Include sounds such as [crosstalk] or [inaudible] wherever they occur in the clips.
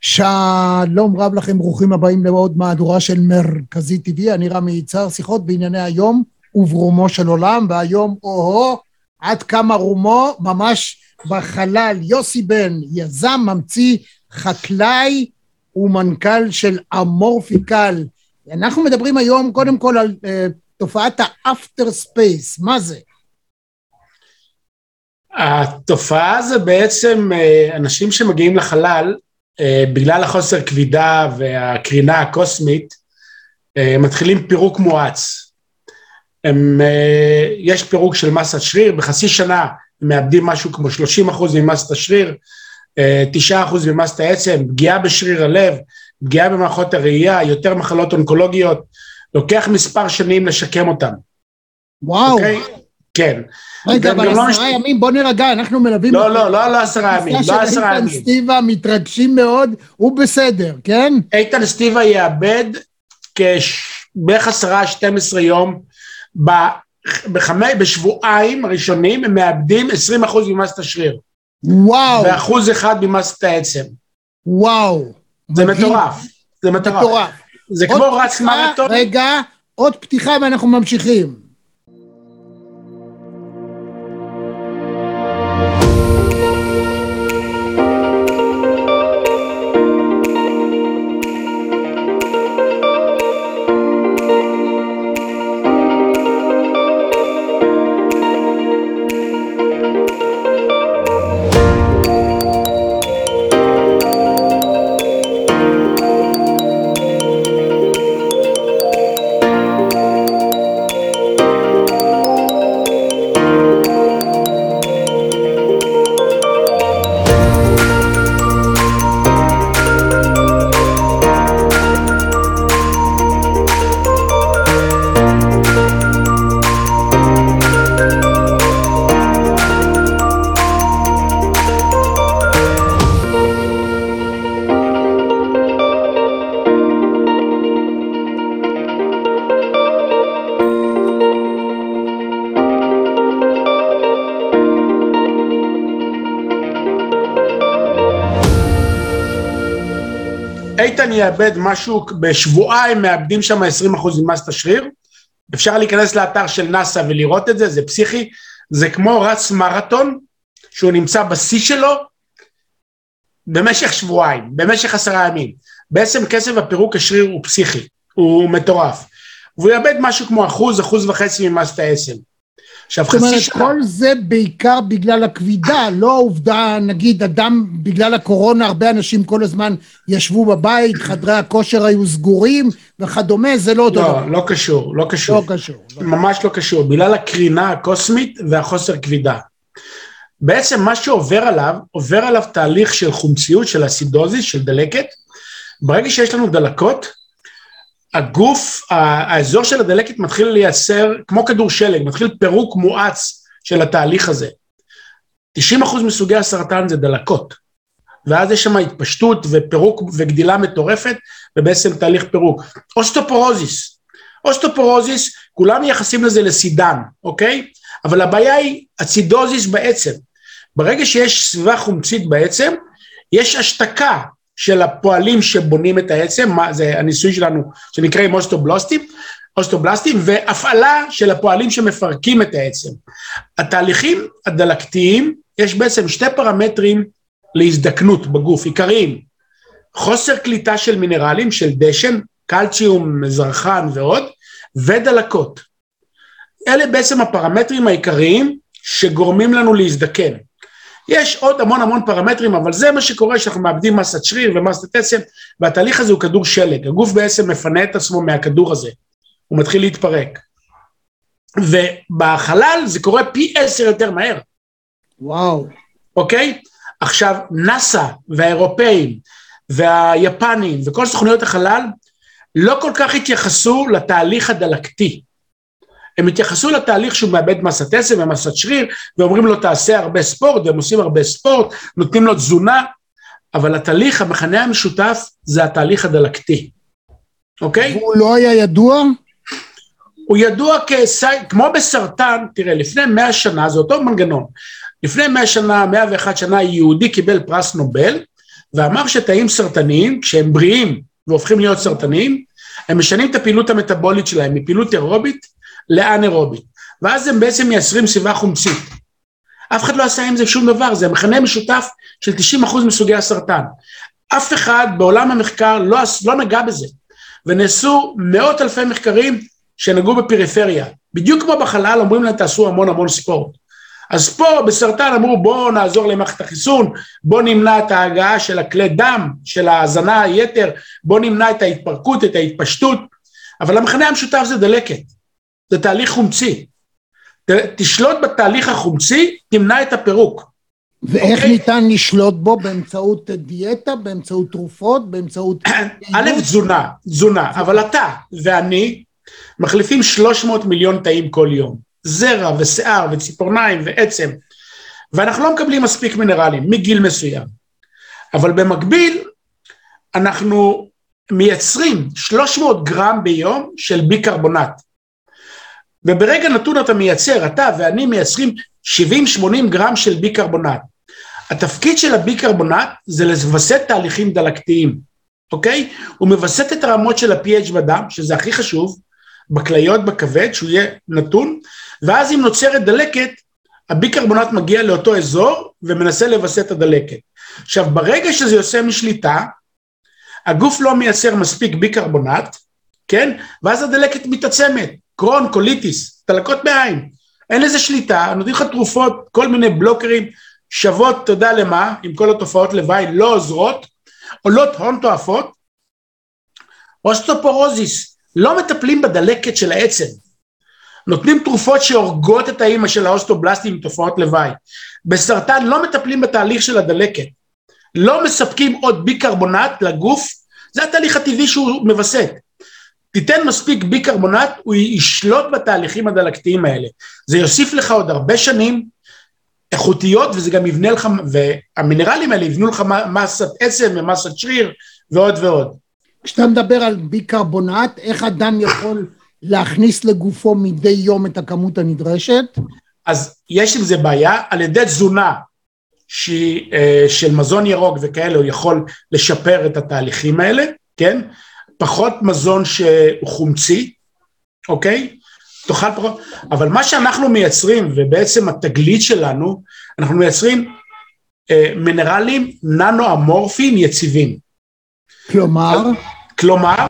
שלום רב לכם, ברוכים הבאים לעוד מהדורה של מרכזי טבעי, אני רמי יצהר, שיחות בענייני היום וברומו של עולם, והיום, או-הו, עד כמה רומו, ממש בחלל, יוסי בן, יזם, ממציא, חקלאי ומנכ"ל של Amorphical. אנחנו מדברים היום קודם כל על uh, תופעת ה after space, מה זה? התופעה זה בעצם uh, אנשים שמגיעים לחלל אה, בגלל החוסר כבידה והקרינה הקוסמית, אה, מתחילים פירוק מואץ. הם, אה, יש פירוק של מסת שריר, בחצי שנה הם מאבדים משהו כמו 30 אחוז ממסת השריר, 9 אחוז ממסת העצם, פגיעה בשריר הלב, פגיעה במערכות הראייה, יותר מחלות אונקולוגיות, לוקח מספר שנים לשקם אותם. וואו. Okay? כן. רגע, אבל לא עשרה ימים, בוא נירגע, אנחנו מלווים... לא, לא, לא, לא עשרה ימים, לא עשרה ימים. איתן סטיבה מתרגשים מאוד, הוא בסדר, כן? איתן סטיבה יאבד בערך עשרה, 12 יום, בחמי, בשבועיים הראשונים הם מאבדים 20 אחוז ממסת השריר. וואו. ואחוז אחד ממסת העצם. וואו. זה מטורף. זה מטורף. זה כמו רץ מרתון. רגע, עוד פתיחה ואנחנו ממשיכים. יאבד משהו, בשבועיים מאבדים שם 20% ממסת השריר, אפשר להיכנס לאתר של נאסא ולראות את זה, זה פסיכי, זה כמו רץ מרתון, שהוא נמצא בשיא שלו, במשך שבועיים, במשך עשרה ימים. בעצם קצב הפירוק השריר הוא פסיכי, הוא מטורף. והוא יאבד משהו כמו אחוז, אחוז וחצי ממסת העצם. עכשיו חצי שנה... זאת אומרת, כל זה בעיקר בגלל הכבידה, לא העובדה, נגיד, אדם, בגלל הקורונה, הרבה אנשים כל הזמן ישבו בבית, חדרי הכושר היו סגורים וכדומה, זה לא אותו לא, דבר. לא קשור, לא קשור. לא קשור. ממש לא קשור, בגלל הקרינה הקוסמית והחוסר כבידה. בעצם מה שעובר עליו, עובר עליו תהליך של חומציות, של אסידוזיס, של דלקת. ברגע שיש לנו דלקות, הגוף, האזור של הדלקת מתחיל לייצר, כמו כדור שלג, מתחיל פירוק מואץ של התהליך הזה. 90% מסוגי הסרטן זה דלקות, ואז יש שם התפשטות ופירוק וגדילה מטורפת, ובעצם תהליך פירוק. אוסטופורוזיס, אוסטופורוזיס, כולם מייחסים לזה לסידן, אוקיי? אבל הבעיה היא ה acidosis בעצם. ברגע שיש סביבה חומצית בעצם, יש השתקה של הפועלים שבונים את העצם, מה, זה הניסוי שלנו שנקראים אוסטובלסטים, אוסטובלסטים, והפעלה של הפועלים שמפרקים את העצם. התהליכים הדלקתיים, יש בעצם שתי פרמטרים להזדקנות בגוף, עיקריים, חוסר קליטה של מינרלים, של דשן, קלציום, זרחן ועוד, ודלקות. אלה בעצם הפרמטרים העיקריים שגורמים לנו להזדקן. יש עוד המון המון פרמטרים, אבל זה מה שקורה שאנחנו מאבדים מסת שריר ומסת עצם, והתהליך הזה הוא כדור שלג, הגוף בעצם מפנה את עצמו מהכדור הזה, הוא מתחיל להתפרק. ובחלל זה קורה פי עשר יותר מהר. וואו. אוקיי? עכשיו, נאסא והאירופאים והיפנים וכל סוכנויות החלל לא כל כך התייחסו לתהליך הדלקתי. הם התייחסו לתהליך שהוא מאבד מסת עשב ומסת שריר, ואומרים לו תעשה הרבה ספורט, והם עושים הרבה ספורט, נותנים לו תזונה, אבל התהליך, המכנה המשותף, זה התהליך הדלקתי, אוקיי? והוא לא היה ידוע? הוא ידוע כסי... כמו בסרטן, תראה, לפני מאה שנה, זה אותו מנגנון, לפני מאה שנה, מאה ואחת שנה, יהודי קיבל פרס נובל, ואמר שתאים סרטניים, כשהם בריאים והופכים להיות סרטניים, הם משנים את הפעילות המטבולית שלהם מפעילות אירובית לאנאירובית, ואז הם בעצם מייצרים סביבה חומצית. אף אחד לא עשה עם זה שום דבר, זה מכנה משותף של 90% מסוגי הסרטן. אף אחד בעולם המחקר לא, לא נגע בזה, ונעשו מאות אלפי מחקרים שנגעו בפריפריה. בדיוק כמו בחלל אומרים להם תעשו המון המון ספורט. אז פה בסרטן אמרו בואו נעזור למערכת החיסון, בואו נמנע את ההגעה של הכלי דם, של ההאזנה היתר, בואו נמנע את ההתפרקות, את ההתפשטות, אבל המכנה המשותף זה דלקת, זה תהליך חומצי. תשלוט בתהליך החומצי, תמנע את הפירוק. ואיך okay. אוקיי? ניתן לשלוט בו? באמצעות דיאטה, באמצעות תרופות, באמצעות... [clears throat] א', תזונה, תזונה, אבל אתה ואני מחליפים 300 מיליון תאים כל יום. זרע ושיער וציפורניים ועצם, ואנחנו לא מקבלים מספיק מינרלים מגיל מסוים. אבל במקביל, אנחנו מייצרים 300 גרם ביום של ביקרבונט. וברגע נתון אתה מייצר, אתה ואני מייצרים 70-80 גרם של ביקרבונט. התפקיד של הביקרבונט זה לווסת תהליכים דלקתיים, אוקיי? הוא מווסת את הרמות של ה-PH בדם, שזה הכי חשוב, בכליות בכבד, שהוא יהיה נתון, ואז אם נוצרת דלקת, הביקרבונט מגיע לאותו אזור ומנסה לווסת את הדלקת. עכשיו, ברגע שזה יוצא משליטה, הגוף לא מייצר מספיק ביקרבונט, כן? ואז הדלקת מתעצמת, קרון, קוליטיס, דלקות מעיים. אין לזה שליטה, נותנים לך תרופות, כל מיני בלוקרים שוות, אתה יודע למה, עם כל התופעות לוואי לא עוזרות, עולות הון תועפות, אוסטופורוזיס, לא מטפלים בדלקת של העצם. נותנים תרופות שהורגות את האימא של האוסטובלסטים עם תופעות לוואי. בסרטן לא מטפלים בתהליך של הדלקת. לא מספקים עוד ביקרבונט לגוף, זה התהליך הטבעי שהוא מווסת. תיתן מספיק ביקרבונט, הוא ישלוט בתהליכים הדלקתיים האלה. זה יוסיף לך עוד הרבה שנים איכותיות, וזה גם יבנה לך, והמינרלים האלה יבנו לך מסת עצם ומסת שריר ועוד ועוד. כשאתה מדבר על ביקרבונט, איך אדם יכול להכניס לגופו מדי יום את הכמות הנדרשת? אז יש עם זה בעיה, על ידי תזונה שהיא, אה, של מזון ירוק וכאלה, הוא יכול לשפר את התהליכים האלה, כן? פחות מזון שהוא חומצי, אוקיי? תאכל פחות, אבל מה שאנחנו מייצרים, ובעצם התגלית שלנו, אנחנו מייצרים אה, מינרלים ננו-אמורפיים יציבים. כלומר? כלומר,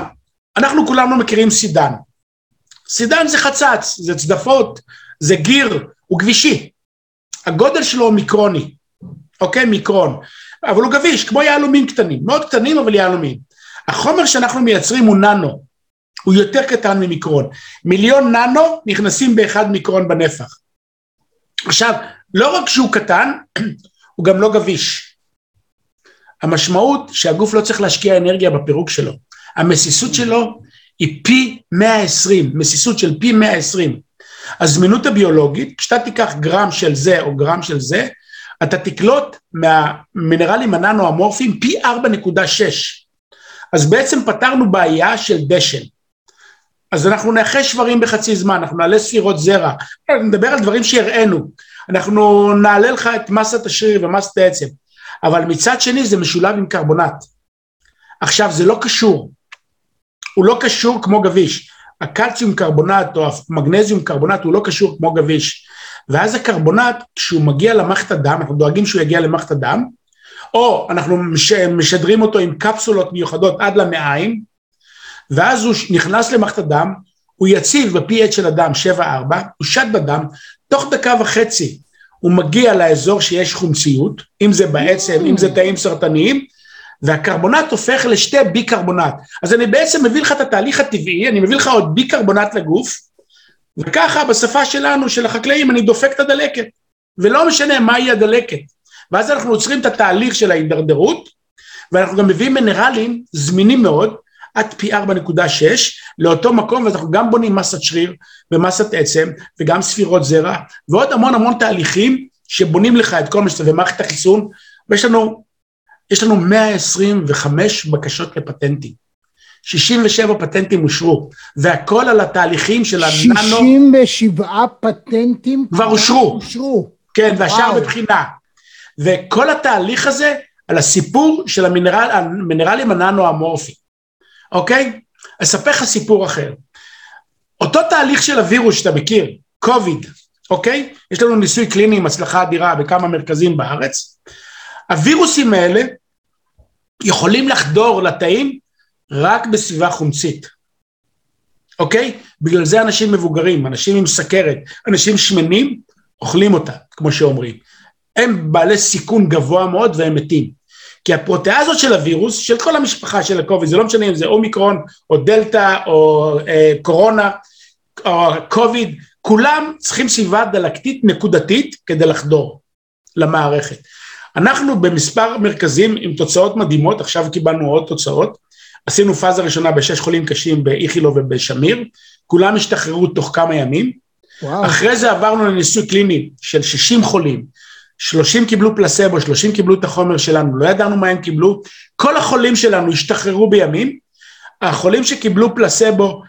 אנחנו כולנו מכירים סידן. סידן זה חצץ, זה צדפות, זה גיר, הוא גבישי. הגודל שלו הוא מיקרוני, אוקיי? מיקרון. אבל הוא גביש, כמו יהלומים קטנים, מאוד קטנים אבל יהלומים. החומר שאנחנו מייצרים הוא ננו, הוא יותר קטן ממיקרון. מיליון ננו נכנסים באחד מיקרון בנפח. עכשיו, לא רק שהוא קטן, [clears throat] הוא גם לא גביש. המשמעות שהגוף לא צריך להשקיע אנרגיה בפירוק שלו. המסיסות שלו היא פי 120, מסיסות של פי 120. הזמינות הביולוגית, כשאתה תיקח גרם של זה או גרם של זה, אתה תקלוט מהמינרלים הננו-אמורפיים פי 4.6. אז בעצם פתרנו בעיה של דשן. אז אנחנו נאחש שברים בחצי זמן, אנחנו נעלה ספירות זרע, נדבר על דברים שיראינו, אנחנו נעלה לך את מסת השריר ומסת העצם, אבל מצד שני זה משולב עם קרבונט. עכשיו זה לא קשור, הוא לא קשור כמו גביש, הקלציום קרבונט או המגנזיום קרבונט הוא לא קשור כמו גביש, ואז הקרבונט כשהוא מגיע למערכת הדם, אנחנו דואגים שהוא יגיע למערכת הדם, או אנחנו משדרים אותו עם קפסולות מיוחדות עד למעיים, ואז הוא נכנס למערכת הדם, הוא יציב ב-PH של הדם 7-4, הוא שט בדם, תוך דקה וחצי הוא מגיע לאזור שיש חומציות, אם זה בעצם, אם זה תאים סרטניים, והקרבונט הופך לשתי ביקרבונט. אז אני בעצם מביא לך את התהליך הטבעי, אני מביא לך עוד ביקרבונט לגוף, וככה בשפה שלנו, של החקלאים, אני דופק את הדלקת, ולא משנה מהי הדלקת. ואז אנחנו עוצרים את התהליך של ההידרדרות, ואנחנו גם מביאים מינרלים זמינים מאוד, עד פי 4.6 לאותו מקום, ואז אנחנו גם בונים מסת שריר ומסת עצם וגם ספירות זרע ועוד המון המון תהליכים שבונים לך את כל מה שאתה ומערכת החיסון ויש לנו, יש לנו 125 בקשות לפטנטים. 67 פטנטים אושרו, והכל על התהליכים של הננו... 67 פטנטים כבר אושרו. אושרו. כן, והשאר בבחינה. וכל התהליך הזה, על הסיפור של המינרל, המינרלים הננו-אמורפיים, אוקיי? אספר לך סיפור אחר. אותו תהליך של הווירוס שאתה מכיר, קוביד, אוקיי? יש לנו ניסוי קליני עם הצלחה אדירה בכמה מרכזים בארץ. הווירוסים האלה יכולים לחדור לתאים רק בסביבה חומצית, אוקיי? בגלל זה אנשים מבוגרים, אנשים עם סכרת, אנשים שמנים, אוכלים אותה, כמו שאומרים. הם בעלי סיכון גבוה מאוד והם מתים. כי הפרוטאה הזאת של הווירוס, של כל המשפחה של הקוביד, זה לא משנה אם זה אומיקרון או דלתא או אה, קורונה או קוביד, כולם צריכים סביבה דלקתית נקודתית כדי לחדור למערכת. אנחנו במספר מרכזים עם תוצאות מדהימות, עכשיו קיבלנו עוד תוצאות, עשינו פאזה ראשונה בשש חולים קשים באיכילוב ובשמיר, כולם השתחררו תוך כמה ימים, וואו. אחרי זה עברנו לניסוי קליני של 60 חולים, 30 קיבלו פלסבו, 30 קיבלו את החומר שלנו, לא ידענו מה הם קיבלו, כל החולים שלנו השתחררו בימים, החולים שקיבלו פלסבו,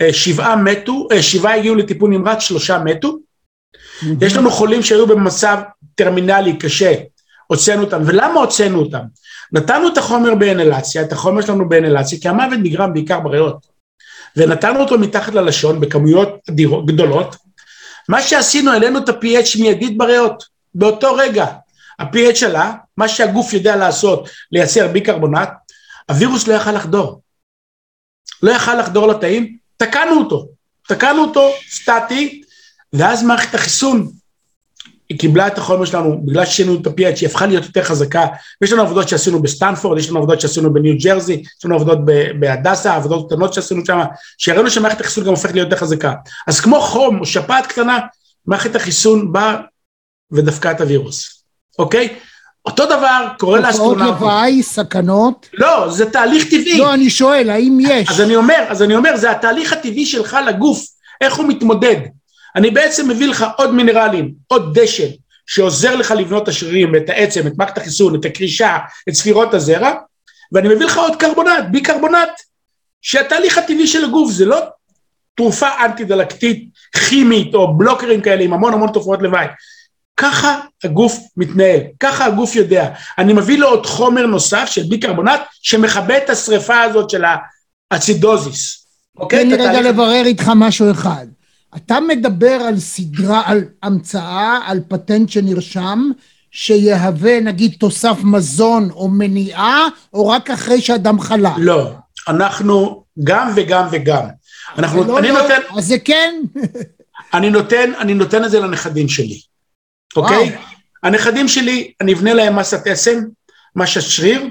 אה, שבעה מתו, אה, שבעה הגיעו לטיפול נמרץ, שלושה מתו, יש לנו חולים שהיו במצב טרמינלי קשה, הוצאנו אותם, ולמה הוצאנו אותם? נתנו את החומר באנלציה, את החומר שלנו באנלציה, כי המוות נגרם בעיקר בריאות, ונתנו אותו מתחת ללשון בכמויות גדולות, מה שעשינו, העלינו את ה-pH מיידית בריאות, באותו רגע. ה-pH עלה, מה שהגוף יודע לעשות, לייצר ביקרבונט, הווירוס לא יכל לחדור. לא יכל לחדור לתאים, תקענו אותו. תקענו אותו סטטי, ואז מערכת החיסון היא קיבלה את החומר שלנו, בגלל ששינו את ה-PH, היא הפכה להיות יותר חזקה. יש לנו עבודות שעשינו בסטנפורד, יש לנו עבודות שעשינו בניו ג'רזי, יש לנו עבודות בהדסה, עבודות קטנות שעשינו שם, שהראינו שמערכת החיסון גם הופכת להיות יותר חזקה. אז כמו חום או שפעת קטנה, מערכת החיסון באה ודפקה את הווירוס, אוקיי? אותו דבר קורה לאסטרונאוטים. תופעות לוואי, סכנות? לא, זה תהליך טבעי. לא, אני שואל, האם יש? אז אני אומר, אז אני אומר, זה התהליך הטבעי שלך לגוף, איך הוא מתמודד. אני בעצם מביא לך עוד מינרלים, עוד דשן, שעוזר לך לבנות את השרירים, את העצם, את מערכת החיסון, את הקרישה, את ספירות הזרע, ואני מביא לך עוד קרבונט, ביקרבונט, שהתהליך הטבעי של הגוף זה לא תרופה אנטי דלקתית כימית או בלוקרים כאלה עם המון המון תופעות לוואי. ככה הגוף מתנהל, ככה הגוף יודע. אני מביא לו עוד חומר נוסף של ביקרבונט שמכבה את השריפה הזאת של האצידוזיס. אוקיי? תן לי רגע לברר איתך משהו אחד. אתה מדבר על סדרה, על המצאה, על פטנט שנרשם, שיהווה נגיד תוסף מזון או מניעה, או רק אחרי שאדם חלה? לא, אנחנו גם וגם וגם. אנחנו, לא, אני לא, נותן... אז זה כן. אני נותן, אני נותן את זה לנכדים שלי, אוקיי? הנכדים שלי, אני אבנה להם מסת עשם, מסת שריר,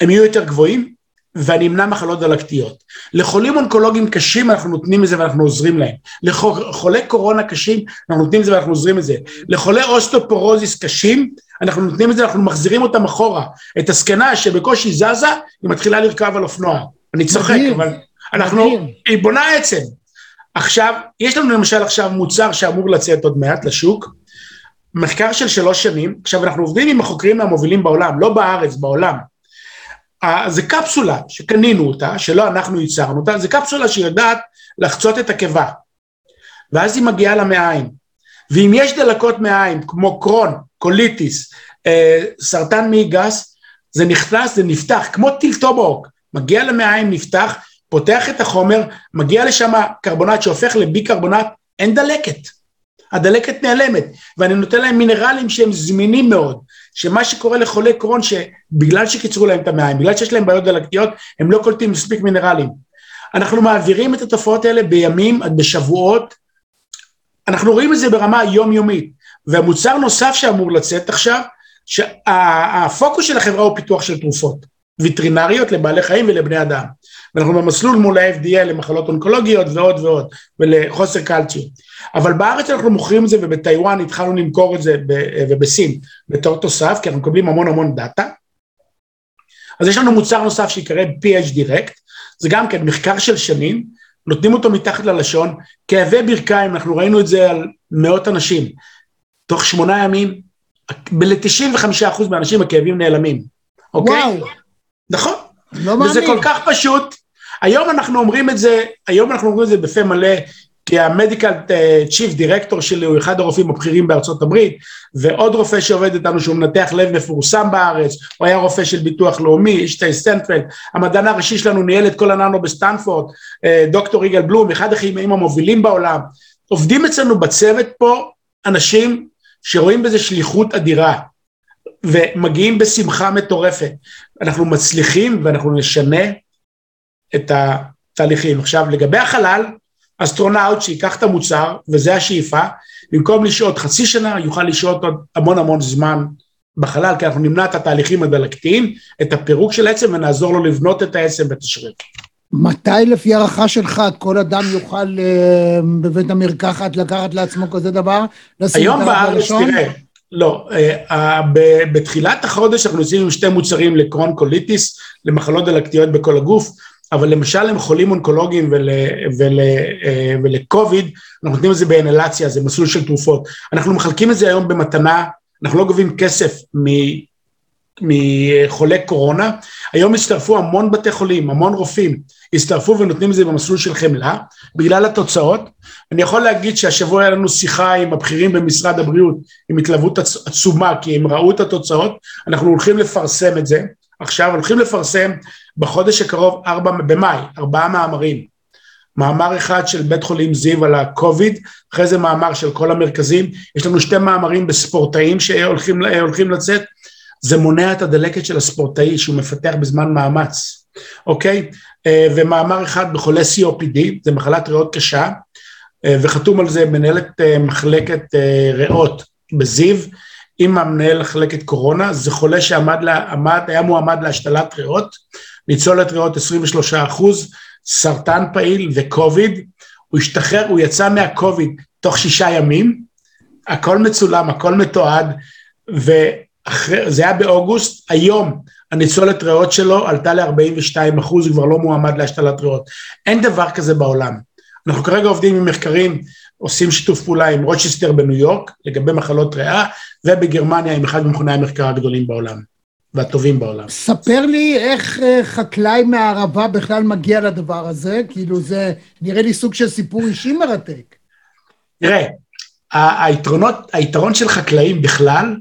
הם יהיו יותר גבוהים, ואני אמנע מחלות דלקתיות. לחולים אונקולוגיים קשים אנחנו נותנים את זה ואנחנו עוזרים להם. לחולי קורונה קשים אנחנו נותנים את זה ואנחנו עוזרים את זה. לחולי אוסטופורוזיס קשים אנחנו נותנים את זה, אנחנו מחזירים אותם אחורה. את הזקנה שבקושי זזה, היא מתחילה לרכב על אופנוע. אני צוחק, מדהים, אבל אנחנו, מדהים. היא בונה עצם. עכשיו, יש לנו למשל עכשיו מוצר שאמור לצאת עוד מעט לשוק, מחקר של שלוש שנים, עכשיו אנחנו עובדים עם החוקרים המובילים בעולם, לא בארץ, בעולם. זה קפסולה שקנינו אותה, שלא אנחנו ייצרנו אותה, זה קפסולה שיודעת לחצות את הקיבה, ואז היא מגיעה למעיים. ואם יש דלקות מעיים, כמו קרון, קוליטיס, אה, סרטן מעי גס, זה נכנס, זה נפתח, כמו טיל טובוק, מגיע למעיים, נפתח, פותח את החומר, מגיע לשם קרבונט שהופך לביקרבונט, אין דלקת. הדלקת נעלמת, ואני נותן להם מינרלים שהם זמינים מאוד, שמה שקורה לחולי קרון, שבגלל שקיצרו להם את המעיים, בגלל שיש להם בעיות דלקתיות, הם לא קולטים מספיק מינרלים. אנחנו מעבירים את התופעות האלה בימים בשבועות, אנחנו רואים את זה ברמה יומיומית, והמוצר נוסף שאמור לצאת עכשיו, שהפוקוס של החברה הוא פיתוח של תרופות, ויטרינריות לבעלי חיים ולבני אדם. ואנחנו במסלול מול ה-FDA למחלות אונקולוגיות ועוד ועוד, ולחוסר קלציום. אבל בארץ אנחנו מוכרים את זה, ובטיוואן התחלנו למכור את זה, ובסין, בתור תוסף, כי אנחנו מקבלים המון המון דאטה. אז יש לנו מוצר נוסף שיקרא PH Direct, זה גם כן מחקר של שנים, נותנים אותו מתחת ללשון, כאבי ברכיים, אנחנו ראינו את זה על מאות אנשים, תוך שמונה ימים, ל-95% מהאנשים הכאבים נעלמים, אוקיי? וואו. נכון. לא מאמין. וזה כל כך פשוט, היום אנחנו אומרים את זה, היום אנחנו אומרים את זה בפה מלא, כי ה medical chief director שלי הוא אחד הרופאים הבכירים בארצות הברית ועוד רופא שעובד איתנו שהוא מנתח לב מפורסם בארץ, הוא היה רופא של ביטוח לאומי, אישטי סטנפלד, המדען הראשי שלנו ניהל את כל הננו בסטנפורד, אה, דוקטור יגאל בלום, אחד הכימאים המובילים בעולם, עובדים אצלנו בצוות פה אנשים שרואים בזה שליחות אדירה ומגיעים בשמחה מטורפת, אנחנו מצליחים ואנחנו נשנה את התהליכים. עכשיו לגבי החלל, אסטרונאוט שייקח את המוצר, וזה השאיפה, במקום לשהות חצי שנה, יוכל לשהות עוד המון המון זמן בחלל, כי אנחנו נמנע את התהליכים הדלקתיים, את הפירוק של העצם, ונעזור לו לבנות את העצם ואת השריר. מתי לפי הערכה שלך כל אדם יוכל אה, בבית המרקחת לקחת לעצמו כזה דבר? היום בארץ, תראה, לא, אה, בתחילת החודש אנחנו יוצאים עם שתי מוצרים לקרון קוליטיס, למחלות דלקתיות בכל הגוף, אבל למשל הם חולים אונקולוגיים ול, ול, אה, ולקוביד, אנחנו נותנים את זה באינהלציה, זה מסלול של תרופות. אנחנו מחלקים את זה היום במתנה, אנחנו לא גובים כסף מחולי קורונה. היום הצטרפו המון בתי חולים, המון רופאים, הצטרפו ונותנים את זה במסלול של חמלה, בגלל התוצאות. אני יכול להגיד שהשבוע היה לנו שיחה עם הבכירים במשרד הבריאות, עם התלהבות עצומה, כי הם ראו את התוצאות, אנחנו הולכים לפרסם את זה. עכשיו הולכים לפרסם בחודש הקרוב, ארבע, במאי, ארבעה מאמרים. מאמר אחד של בית חולים זיו על הקוביד, אחרי זה מאמר של כל המרכזים, יש לנו שתי מאמרים בספורטאים שהולכים לצאת, זה מונע את הדלקת של הספורטאי שהוא מפתח בזמן מאמץ, אוקיי? אה, ומאמר אחד בחולי COPD, זה מחלת ריאות קשה, אה, וחתום על זה מנהלת אה, מחלקת ריאות בזיו, עם המנהל מחלקת קורונה, זה חולה שעמד, לה, עמד, היה מועמד להשתלת ריאות, ניצולת ריאות 23 אחוז, סרטן פעיל וקוביד, הוא השתחרר, הוא יצא מהקוביד תוך שישה ימים, הכל מצולם, הכל מתועד, וזה היה באוגוסט, היום הניצולת ריאות שלו עלתה ל-42 אחוז, הוא כבר לא מועמד להשתלת ריאות. אין דבר כזה בעולם. אנחנו כרגע עובדים עם מחקרים, עושים שיתוף פעולה עם רוצ'סטר בניו יורק לגבי מחלות ריאה, ובגרמניה עם אחד ממכוני המחקר הגדולים בעולם. והטובים בעולם. ספר לי איך אה, חקלאי מהערבה בכלל מגיע לדבר הזה, כאילו זה נראה לי סוג של סיפור אישי מרתק. תראה, היתרונות, היתרון של חקלאים בכלל,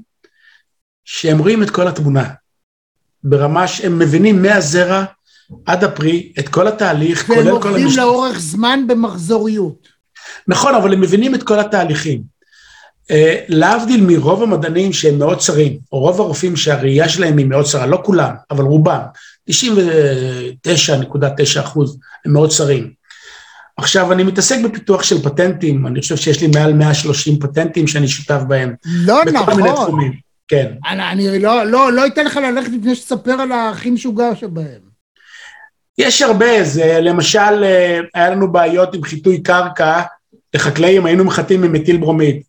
שהם רואים את כל התמונה. ברמה שהם מבינים מהזרע עד הפרי את כל התהליך, כולל כל. והם עובדים לאורך זמן במחזוריות. נכון, אבל הם מבינים את כל התהליכים. אה, להבדיל מרוב המדענים שהם מאוד צרים, או רוב הרופאים שהראייה שלהם היא מאוד צרה, לא כולם, אבל רובם, 99.9 אחוז הם מאוד צרים. עכשיו, אני מתעסק בפיתוח של פטנטים, אני חושב שיש לי מעל 130 פטנטים שאני שותף בהם. לא בכל נכון. בכל מיני תחומים, כן. אני, אני לא, לא, לא אתן לך ללכת לפני שתספר על הכי משוגע שבהם. יש הרבה, זה למשל, אה, היה לנו בעיות עם חיטוי קרקע לחקלאים, היינו מחטאים ממטיל ברומיד.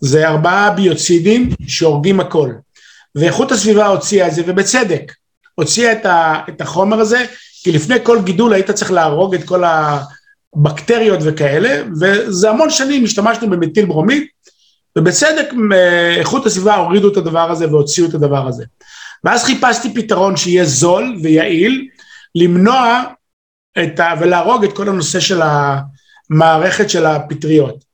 זה ארבעה ביוצידים שהורגים הכל. ואיכות הסביבה הוציאה את זה, ובצדק, הוציאה את, ה, את החומר הזה, כי לפני כל גידול היית צריך להרוג את כל הבקטריות וכאלה, וזה המון שנים השתמשנו במטיל ברומיד, ובצדק איכות הסביבה הורידו את הדבר הזה והוציאו את הדבר הזה. ואז חיפשתי פתרון שיהיה זול ויעיל, למנוע את ה... ולהרוג את כל הנושא של המערכת של הפטריות.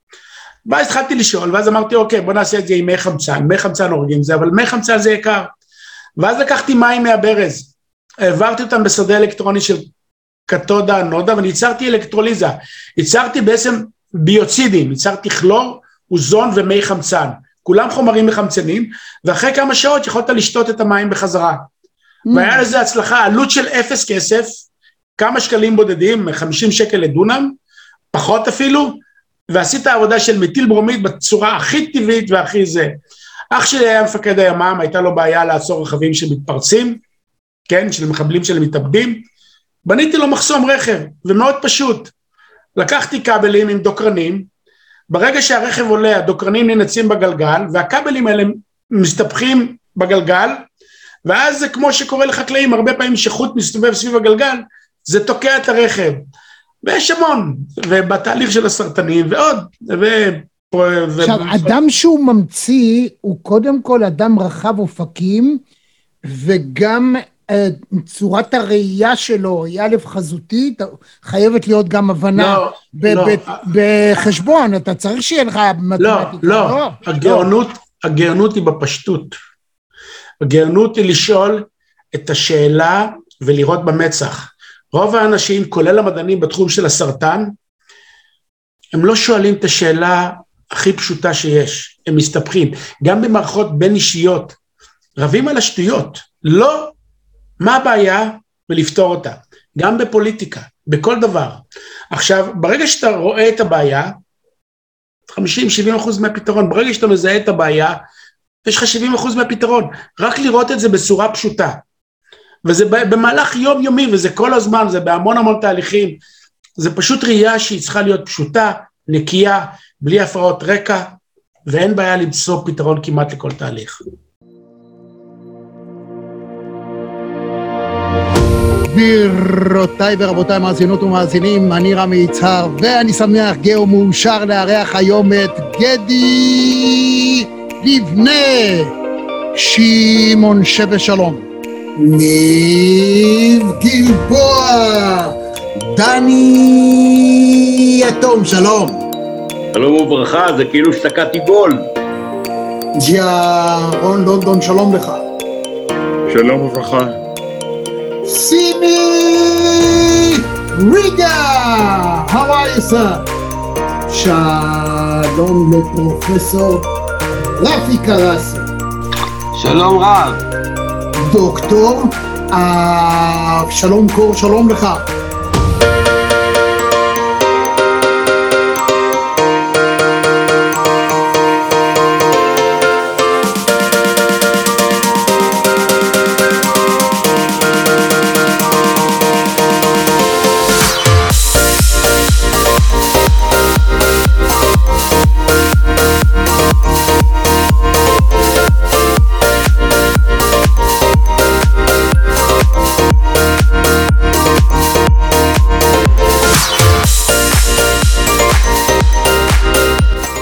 ואז התחלתי לשאול, ואז אמרתי, אוקיי, בוא נעשה את זה עם מי חמצן, מי חמצן הורגים זה, אבל מי חמצן זה יקר. ואז לקחתי מים מהברז, העברתי אותם בשדה אלקטרוני של קתודה אנודה, ואני ייצרתי אלקטרוליזה. ייצרתי בעצם ביוצידים, ייצרתי כלור, אוזון ומי חמצן. כולם חומרים מחמצנים, ואחרי כמה שעות יכולת לשתות את המים בחזרה. Mm. והיה לזה הצלחה, עלות של אפס כסף, כמה שקלים בודדים, 50 שקל לדונם, פחות אפילו, ועשית עבודה של מטיל ברומיד בצורה הכי טבעית והכי זה. אח שלי היה מפקד הימ"מ, הייתה לו בעיה לעצור רכבים שמתפרצים, כן, של מחבלים של מתאבדים, בניתי לו מחסום רכב, ומאוד פשוט. לקחתי כבלים עם דוקרנים, ברגע שהרכב עולה הדוקרנים ננצים בגלגל, והכבלים האלה מסתבכים בגלגל, ואז זה כמו שקורה לחקלאים, הרבה פעמים שחוט מסתובב סביב הגלגל, זה תוקע את הרכב. ויש המון, ובתהליך של הסרטנים ועוד, ו... עכשיו. אדם שהוא ממציא, הוא קודם כל אדם רחב אופקים, וגם אה, צורת הראייה שלו היא א' חזותית, חייבת להיות גם הבנה לא, ב- לא. ב- בחשבון, אתה צריך שיהיה לך לא, מתמטיקה. לא, הגאונות, הגאונות היא בפשטות. הגאונות היא לשאול את השאלה ולראות במצח. רוב האנשים, כולל המדענים בתחום של הסרטן, הם לא שואלים את השאלה הכי פשוטה שיש, הם מסתבכים. גם במערכות בין אישיות, רבים על השטויות. לא, מה הבעיה? ולפתור אותה. גם בפוליטיקה, בכל דבר. עכשיו, ברגע שאתה רואה את הבעיה, 50-70 אחוז מהפתרון, ברגע שאתה מזהה את הבעיה, יש לך 70 אחוז מהפתרון. רק לראות את זה בצורה פשוטה. וזה במהלך יומיומי, וזה כל הזמן, זה בהמון המון תהליכים. זה פשוט ראייה שהיא צריכה להיות פשוטה, נקייה, בלי הפרעות רקע, ואין בעיה למצוא פתרון כמעט לכל תהליך. גבירותיי ורבותיי מאזינות ומאזינים, אני רמי יצהר, ואני שמח, גאה ומאושר לארח היום את גדי לבנה, שמעון שווה שלום, ניב גלבוע, דני יתום, שלום, שלום וברכה, זה כאילו שתקעתי גול. ג'יארון לונדון, שלום לך. שלום וברכה. סימי ריגה, how are you sir? שלום לפרופסור רפי קרסי, שלום רב. דוקטור אבשלום קור, שלום לך.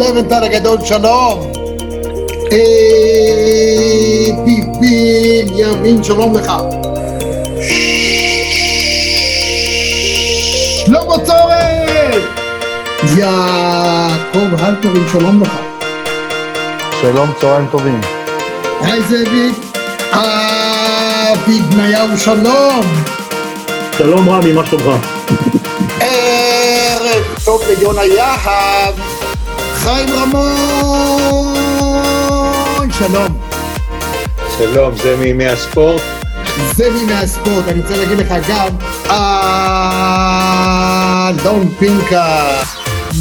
לבנטל הגדול, שלום. אבי בנימין, שלום לך. שלמה צורן! יעקב הלפרין, שלום לך. שלום, צהריים טובים. היי זאביק. אבי בניהו, שלום. שלום רמי, מה שלומך? ערב טוב ליונה יהב. חיים רמון, שלום. שלום, זה מימי הספורט. זה מימי הספורט, אני רוצה להגיד לך גם, אלון פינקה,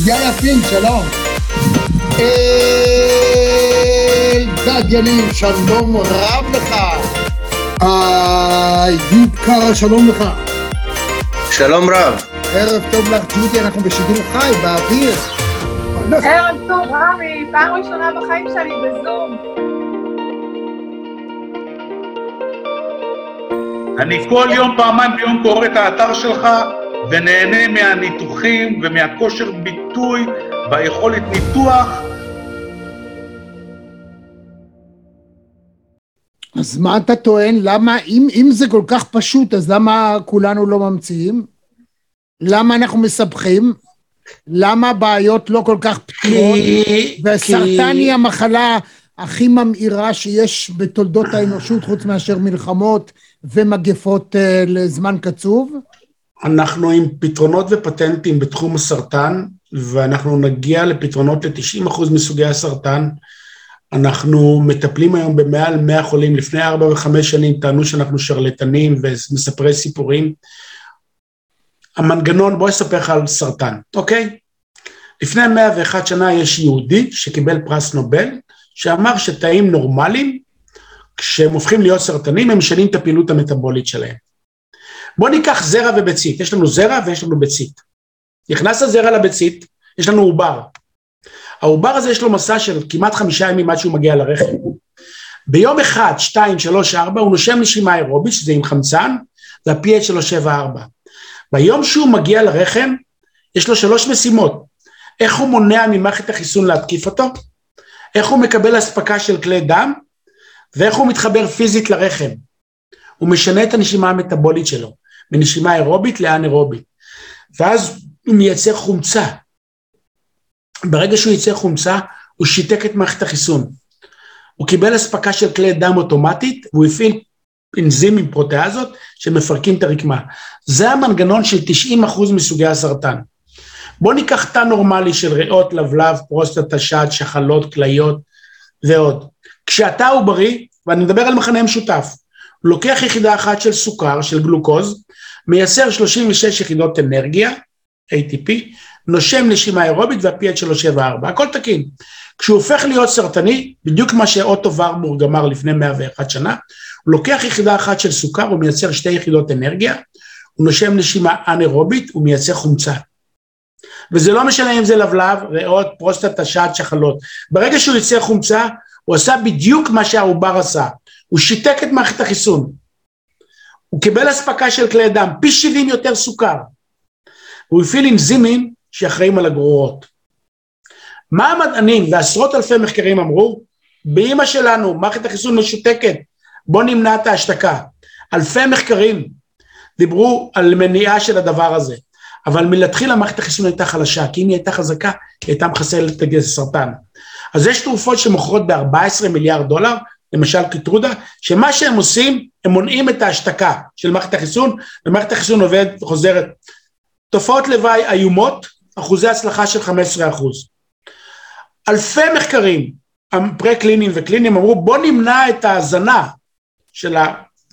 יאיה פינק, שלום. אלדד יניב, שלום רב לך. איוב קרא, שלום לך. שלום רב. ערב טוב לך, ג'ודי, אנחנו בשידור חי, באוויר. ערב טוב, רמי, פעם ראשונה בחיים שלי בזום. אני כל יום, פעמיים ביום קורא את האתר שלך ונהנה מהניתוחים ומהכושר ביטוי והיכולת ניתוח. אז מה אתה טוען? למה, אם, אם זה כל כך פשוט, אז למה כולנו לא ממציאים? למה אנחנו מסבכים? למה הבעיות לא כל כך פתירות? וסרטן היא המחלה הכי ממאירה שיש בתולדות האנושות, חוץ מאשר מלחמות ומגפות uh, לזמן קצוב? אנחנו עם פתרונות ופטנטים בתחום הסרטן, ואנחנו נגיע לפתרונות ל-90% מסוגי הסרטן. אנחנו מטפלים היום במעל 100 חולים, לפני 4 ו-5 שנים טענו שאנחנו שרלטנים ומספרי סיפורים. המנגנון, בוא אספר לך על סרטן, אוקיי? לפני 101 שנה יש יהודי שקיבל פרס נובל, שאמר שתאים נורמליים, כשהם הופכים להיות סרטנים, הם משנים את הפעילות המטבולית שלהם. בואו ניקח זרע וביצית, יש לנו זרע ויש לנו ביצית. נכנס הזרע לביצית, יש לנו עובר. העובר הזה יש לו מסע של כמעט חמישה ימים עד שהוא מגיע לרחם. ביום אחד, שתיים, שלוש, ארבע, הוא נושם נשימה אירובית, שזה עם חמצן, שלו שבע ארבע. ביום שהוא מגיע לרחם, יש לו שלוש משימות. איך הוא מונע ממערכת החיסון להתקיף אותו, איך הוא מקבל אספקה של כלי דם, ואיך הוא מתחבר פיזית לרחם. הוא משנה את הנשימה המטבולית שלו, מנשימה אירובית לאנאירובית. ואז הוא מייצר חומצה. ברגע שהוא ייצר חומצה, הוא שיתק את מערכת החיסון. הוא קיבל אספקה של כלי דם אוטומטית, והוא הפעיל אנזימים פרוטאזות שמפרקים את הרקמה. זה המנגנון של 90% מסוגי הסרטן. בואו ניקח תא נורמלי של ריאות, לבלב, פרוסטטה, שד, שחלות, כליות ועוד. כשהתא הוא בריא, ואני מדבר על מכנה משותף, לוקח יחידה אחת של סוכר, של גלוקוז, מייצר 36 יחידות אנרגיה, ATP, נושם נשימה אירובית וה-PH שלו 7-4, הכל תקין. כשהוא הופך להיות סרטני, בדיוק מה שאוטו ורבורג אמר לפני 101 שנה, הוא לוקח יחידה אחת של סוכר, הוא מייצר שתי יחידות אנרגיה, הוא נושם נשימה אנאירובית, הוא מייצר חומצה. וזה לא משנה אם זה לבלב, ריאות, פרוסטטה, שד, שחלות. ברגע שהוא יצא חומצה, הוא עשה בדיוק מה שהעובר עשה. הוא שיתק את מערכת החיסון. הוא קיבל אספקה של כלי דם, פי 70 יותר סוכר. הוא הפעיל אנזימים שאחראים על הגרורות. מה המדענים ועשרות אלפי מחקרים אמרו? באימא שלנו, מערכת החיסון משותקת, בוא נמנע את ההשתקה. אלפי מחקרים דיברו על מניעה של הדבר הזה. אבל מלהתחיל המערכת החיסון הייתה חלשה, כי אם היא הייתה חזקה, היא הייתה מחסלת את הסרטן. אז יש תרופות שמוכרות ב-14 מיליארד דולר, למשל קיטרודה, שמה שהם עושים, הם מונעים את ההשתקה של מערכת החיסון, ומערכת החיסון עובדת וחוזרת. תופעות לוואי איומות, אחוזי הצלחה של 15 אחוז. אלפי מחקרים, פרה-קליניים וקליניים, אמרו בוא נמנע את ההזנה של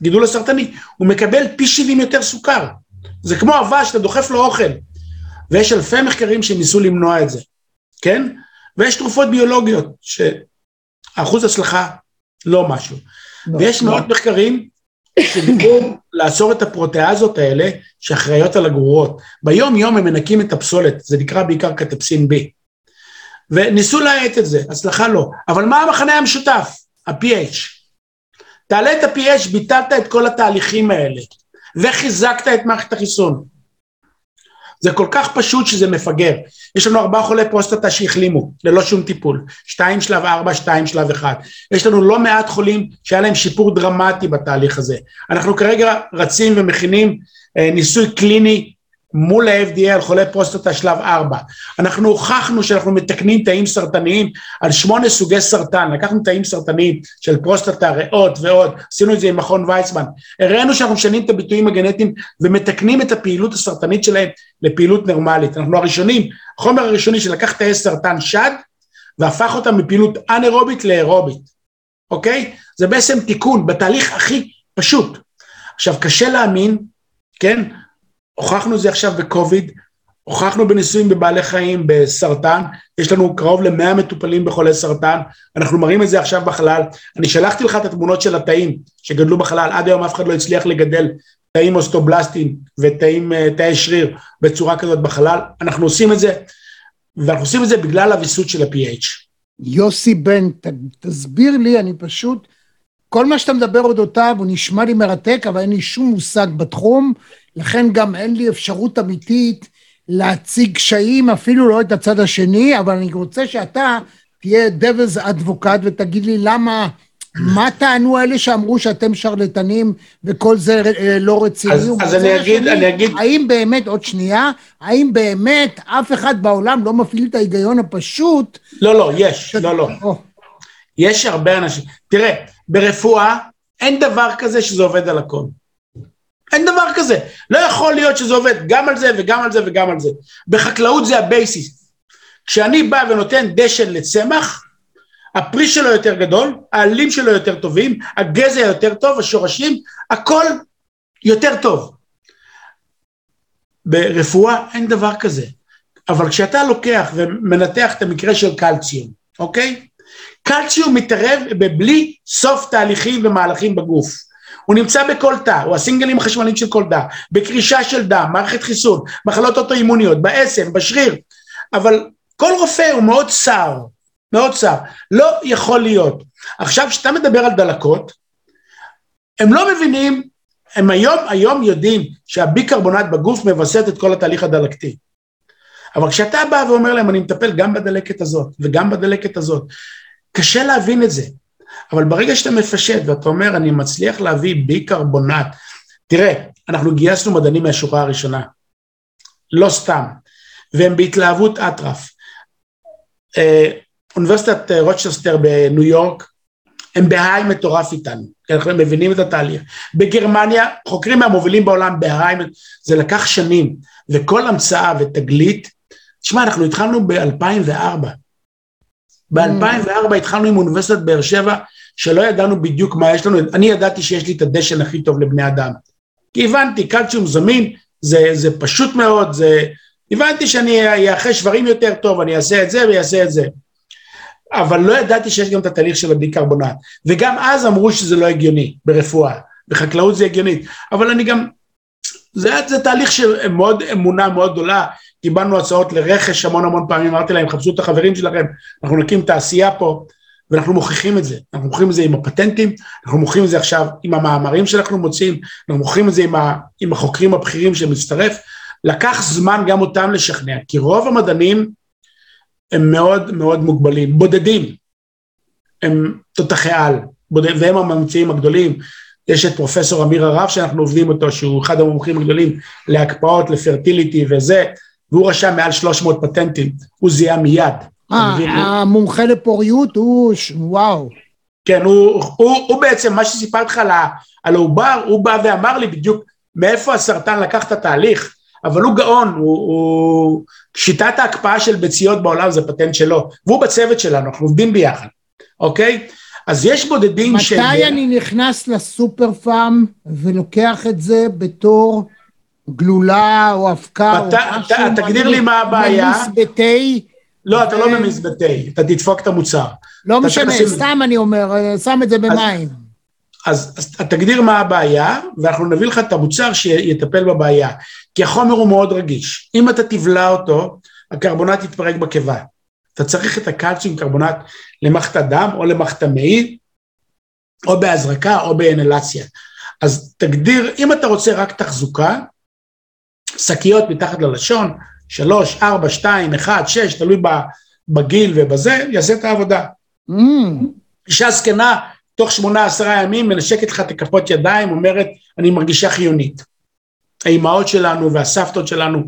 הגידול הסרטני, הוא מקבל פי 70 יותר סוכר. זה כמו אבש, אתה דוחף לו אוכל. ויש אלפי מחקרים שניסו למנוע את זה, כן? ויש תרופות ביולוגיות שאחוז הצלחה לא משהו. לא, ויש לא. מאות מחקרים שדיברו לעצור את הפרוטאזות האלה שאחראיות על הגרורות. ביום יום הם מנקים את הפסולת, זה נקרא בעיקר קטפסין B. וניסו להאט את זה, הצלחה לא. אבל מה המחנה המשותף? ה-PH. תעלה את ה-PH, ביטלת את כל התהליכים האלה. וחיזקת את מערכת החיסון. זה כל כך פשוט שזה מפגר. יש לנו ארבעה חולי פרוסטטה שהחלימו, ללא שום טיפול. שתיים שלב ארבע, שתיים שלב אחד. יש לנו לא מעט חולים שהיה להם שיפור דרמטי בתהליך הזה. אנחנו כרגע רצים ומכינים אה, ניסוי קליני מול ה-FDA על חולי פרוסטטה שלב 4. אנחנו הוכחנו שאנחנו מתקנים תאים סרטניים על שמונה סוגי סרטן, לקחנו תאים סרטניים של פרוסטטה, ריאות ועוד, עשינו את זה עם מכון ויצמן, הראינו שאנחנו משנים את הביטויים הגנטיים ומתקנים את הפעילות הסרטנית שלהם לפעילות נורמלית. אנחנו הראשונים, החומר הראשוני שלקח תאי סרטן שד והפך אותם מפעילות אנאירובית לאירובית, אוקיי? זה בעצם תיקון בתהליך הכי פשוט. עכשיו קשה להאמין, כן? הוכחנו את זה עכשיו בקוביד, הוכחנו בניסויים בבעלי חיים, בסרטן, יש לנו קרוב ל-100 מטופלים בחולי סרטן, אנחנו מראים את זה עכשיו בחלל, אני שלחתי לך את התמונות של התאים שגדלו בחלל, עד היום אף אחד לא הצליח לגדל תאים אוסטובלסטיים ותאים, אה, תאי שריר בצורה כזאת בחלל, אנחנו עושים את זה, ואנחנו עושים את זה בגלל הוויסות של ה-PH. יוסי בן, ת, תסביר לי, אני פשוט, כל מה שאתה מדבר אודותיו הוא נשמע לי מרתק, אבל אין לי שום מושג בתחום, לכן גם אין לי אפשרות אמיתית להציג קשיים, אפילו לא את הצד השני, אבל אני רוצה שאתה תהיה דבלס אדבוקט ותגיד לי למה, מה טענו אלה שאמרו שאתם שרלטנים וכל זה אה, לא רציני? אז, אז אני אגיד, השני, אני אגיד... האם באמת, עוד שנייה, האם באמת אף אחד בעולם לא מפעיל את ההיגיון הפשוט? לא, לא, יש, ש... לא, לא. או. יש הרבה אנשים. תראה, ברפואה אין דבר כזה שזה עובד על הכל. אין דבר כזה. לא יכול להיות שזה עובד גם על זה וגם על זה וגם על זה. בחקלאות זה ה basis. כשאני בא ונותן דשן לצמח, הפרי שלו יותר גדול, העלים שלו יותר טובים, הגזע יותר טוב, השורשים, הכל יותר טוב. ברפואה אין דבר כזה. אבל כשאתה לוקח ומנתח את המקרה של קלציום, אוקיי? קלציום מתערב בבלי סוף תהליכים ומהלכים בגוף. הוא נמצא בכל תא, הוא הסינגלים החשמליים של כל תא, בקרישה של דם, מערכת חיסון, מחלות אוטואימוניות, בעצם, בשריר, אבל כל רופא הוא מאוד צר, מאוד צר, לא יכול להיות. עכשיו, כשאתה מדבר על דלקות, הם לא מבינים, הם היום, היום יודעים שהביקרבונט בגוף מווסת את כל התהליך הדלקתי. אבל כשאתה בא ואומר להם, אני מטפל גם בדלקת הזאת וגם בדלקת הזאת, קשה להבין את זה. אבל ברגע שאתה מפשט ואתה אומר, אני מצליח להביא ביקרבונט, תראה, אנחנו גייסנו מדענים מהשורה הראשונה, לא סתם, והם בהתלהבות אטרף. אה, אוניברסיטת אה, רוצ'סטר בניו יורק, הם בהיי מטורף איתנו, כי אנחנו מבינים את התהליך. בגרמניה, חוקרים מהמובילים בעולם בהיי, זה לקח שנים, וכל המצאה ותגלית, תשמע, אנחנו התחלנו ב-2004. ב-2004 התחלנו עם אוניברסיטת באר שבע, שלא ידענו בדיוק מה יש לנו, אני ידעתי שיש לי את הדשן הכי טוב לבני אדם. כי הבנתי, קלציום זמין, זה, זה פשוט מאוד, זה... הבנתי שאני אאחר שברים יותר טוב, אני אעשה את זה ויעשה את זה. אבל לא ידעתי שיש גם את התהליך של הביקרבונט. וגם אז אמרו שזה לא הגיוני ברפואה, בחקלאות זה הגיונית. אבל אני גם, זה, זה תהליך של מאוד אמונה מאוד גדולה, קיבלנו הצעות לרכש המון המון פעמים, אמרתי להם, חפשו את החברים שלכם, אנחנו נקים תעשייה פה, ואנחנו מוכיחים את זה. אנחנו מוכיחים את זה עם הפטנטים, אנחנו מוכיחים את זה עכשיו עם המאמרים שאנחנו מוצאים, אנחנו מוכיחים את זה עם, ה, עם החוקרים הבכירים שמצטרף. לקח זמן גם אותם לשכנע, כי רוב המדענים הם מאוד מאוד מוגבלים, בודדים, הם תותחי על, בודד, והם הממציאים הגדולים. יש את פרופסור אמיר הרב שאנחנו עובדים אותו, שהוא אחד המומחים הגדולים להקפאות, לפרטיליטי וזה, והוא רשם מעל 300 פטנטים, הוא זיהה מיד. אה, המומחה לפוריות הוא, וואו. כן, הוא, הוא, הוא בעצם, מה שסיפרתי לך על העובר, הוא בא ואמר לי בדיוק מאיפה הסרטן לקח את התהליך, אבל הוא גאון, הוא, הוא... שיטת ההקפאה של ביציות בעולם זה פטנט שלו, והוא בצוות שלנו, אנחנו עובדים ביחד, אוקיי? אז יש בודדים ש... מתי אני נכנס לסופר פארם ולוקח את זה בתור גלולה או אבקה או משהו? תגדיר לי מה הבעיה. ממיס בתה? לא, אתה לא ממיס בתה, אתה תדפוק את המוצר. לא משנה, סתם אני אומר, שם את זה במים. אז, תגדיר מה הבעיה, ואנחנו נביא לך את המוצר שיטפל בבעיה. כי החומר הוא מאוד רגיש. אם אתה תבלע אותו, הקרבונט יתפרק בקיבה. אתה צריך את הקלציום קרבונט למערכת הדם או למערכת המעי, או בהזרקה או באנלציה. אז תגדיר, אם אתה רוצה רק תחזוקה, שקיות מתחת ללשון, שלוש, ארבע, שתיים, אחד, שש, תלוי בגיל ובזה, יעשה את העבודה. Mm. אישה זקנה, תוך שמונה עשרה ימים מנשקת לך את הכפות ידיים, אומרת, אני מרגישה חיונית. האימהות שלנו והסבתות שלנו,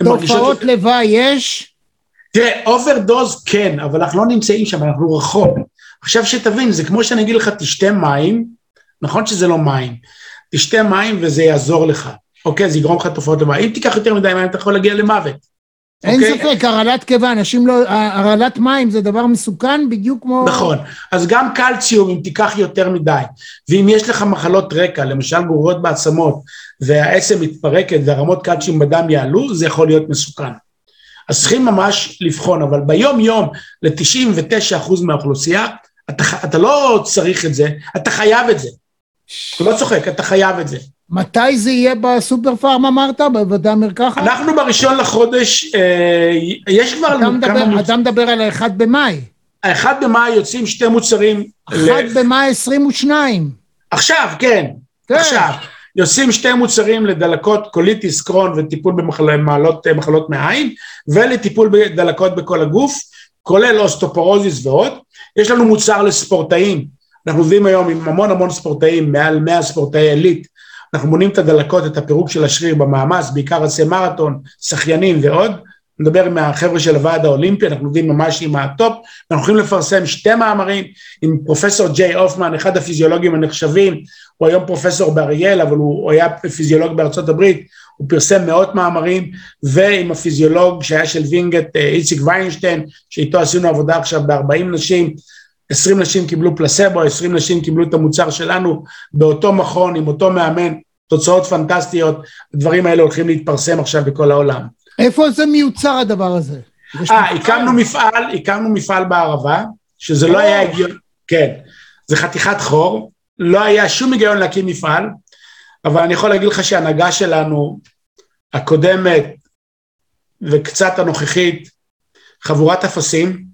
הן מרגישות... תופעות לוואי יש? תראה, אוברדוז כן, אבל אנחנו לא נמצאים שם, אנחנו רחוק. עכשיו שתבין, זה כמו שאני אגיד לך, תשתה מים, נכון שזה לא מים, תשתה מים וזה יעזור לך, אוקיי? זה יגרום לך תופעות לוואי. אם תיקח יותר מדי מים, אתה יכול להגיע למוות. אין okay. אוקיי? ספק, הרעלת קיבה, אנשים לא, הרעלת מים זה דבר מסוכן בדיוק כמו... נכון, אז גם קלציום אם תיקח יותר מדי, ואם יש לך מחלות רקע, למשל גרורות בעצמות, והעצם מתפרקת והרמות קלציום בדם יעלו, זה יכול להיות מסוכן. אז צריכים ממש לבחון, אבל ביום יום ל-99% מהאוכלוסייה, אתה, אתה לא צריך את זה, אתה חייב את זה. אתה לא צוחק, אתה חייב את זה. מתי זה יהיה בסופר פארם אמרת? בבתי המרקחת? אנחנו בראשון לחודש, אה, יש כבר אתה מדבר, כמה... אתה מדבר על האחד במאי. האחד במאי יוצאים שתי מוצרים. אחד ל... במאי 22. עכשיו, כן, כן. עכשיו. יוצאים שתי מוצרים לדלקות קוליטיס, קרון וטיפול במחלות מחלות מעיים, ולטיפול בדלקות בכל הגוף, כולל אוסטופורוזיס ועוד. יש לנו מוצר לספורטאים, אנחנו עובדים היום עם המון המון ספורטאים, מעל 100 ספורטאי עילית, אנחנו מונעים את הדלקות, את הפירוק של השריר במאמץ, בעיקר רצי מרתון, שחיינים ועוד. נדבר עם החבר'ה של הוועד האולימפי, אנחנו עובדים ממש עם ה top, ואנחנו יכולים לפרסם שתי מאמרים עם פרופסור ג'יי הופמן, אחד הפיזיולוגים הנחשבים, הוא היום פרופסור באריאל, אבל הוא היה פיזיולוג בארצות הברית, הוא פרסם מאות מאמרים, ועם הפיזיולוג שהיה של וינגט, אה, איציק ויינשטיין, שאיתו עשינו עבודה עכשיו ב-40 נשים, 20 נשים קיבלו פלסבו, 20 נשים קיבלו את המוצר שלנו באותו מכון, עם אותו מאמן, תוצאות פנטסטיות, הדברים האלה הולכים להתפרסם עכשיו בכל העולם. איפה זה מיוצר הדבר הזה? אה, הקמנו מפעל, הקמנו מפעל בערבה, שזה לא היה הגיון, כן, זה חתיכת חור, לא היה שום היגיון להקים מפעל, אבל אני יכול להגיד לך שההנהגה שלנו, הקודמת וקצת הנוכחית, חבורת אפסים,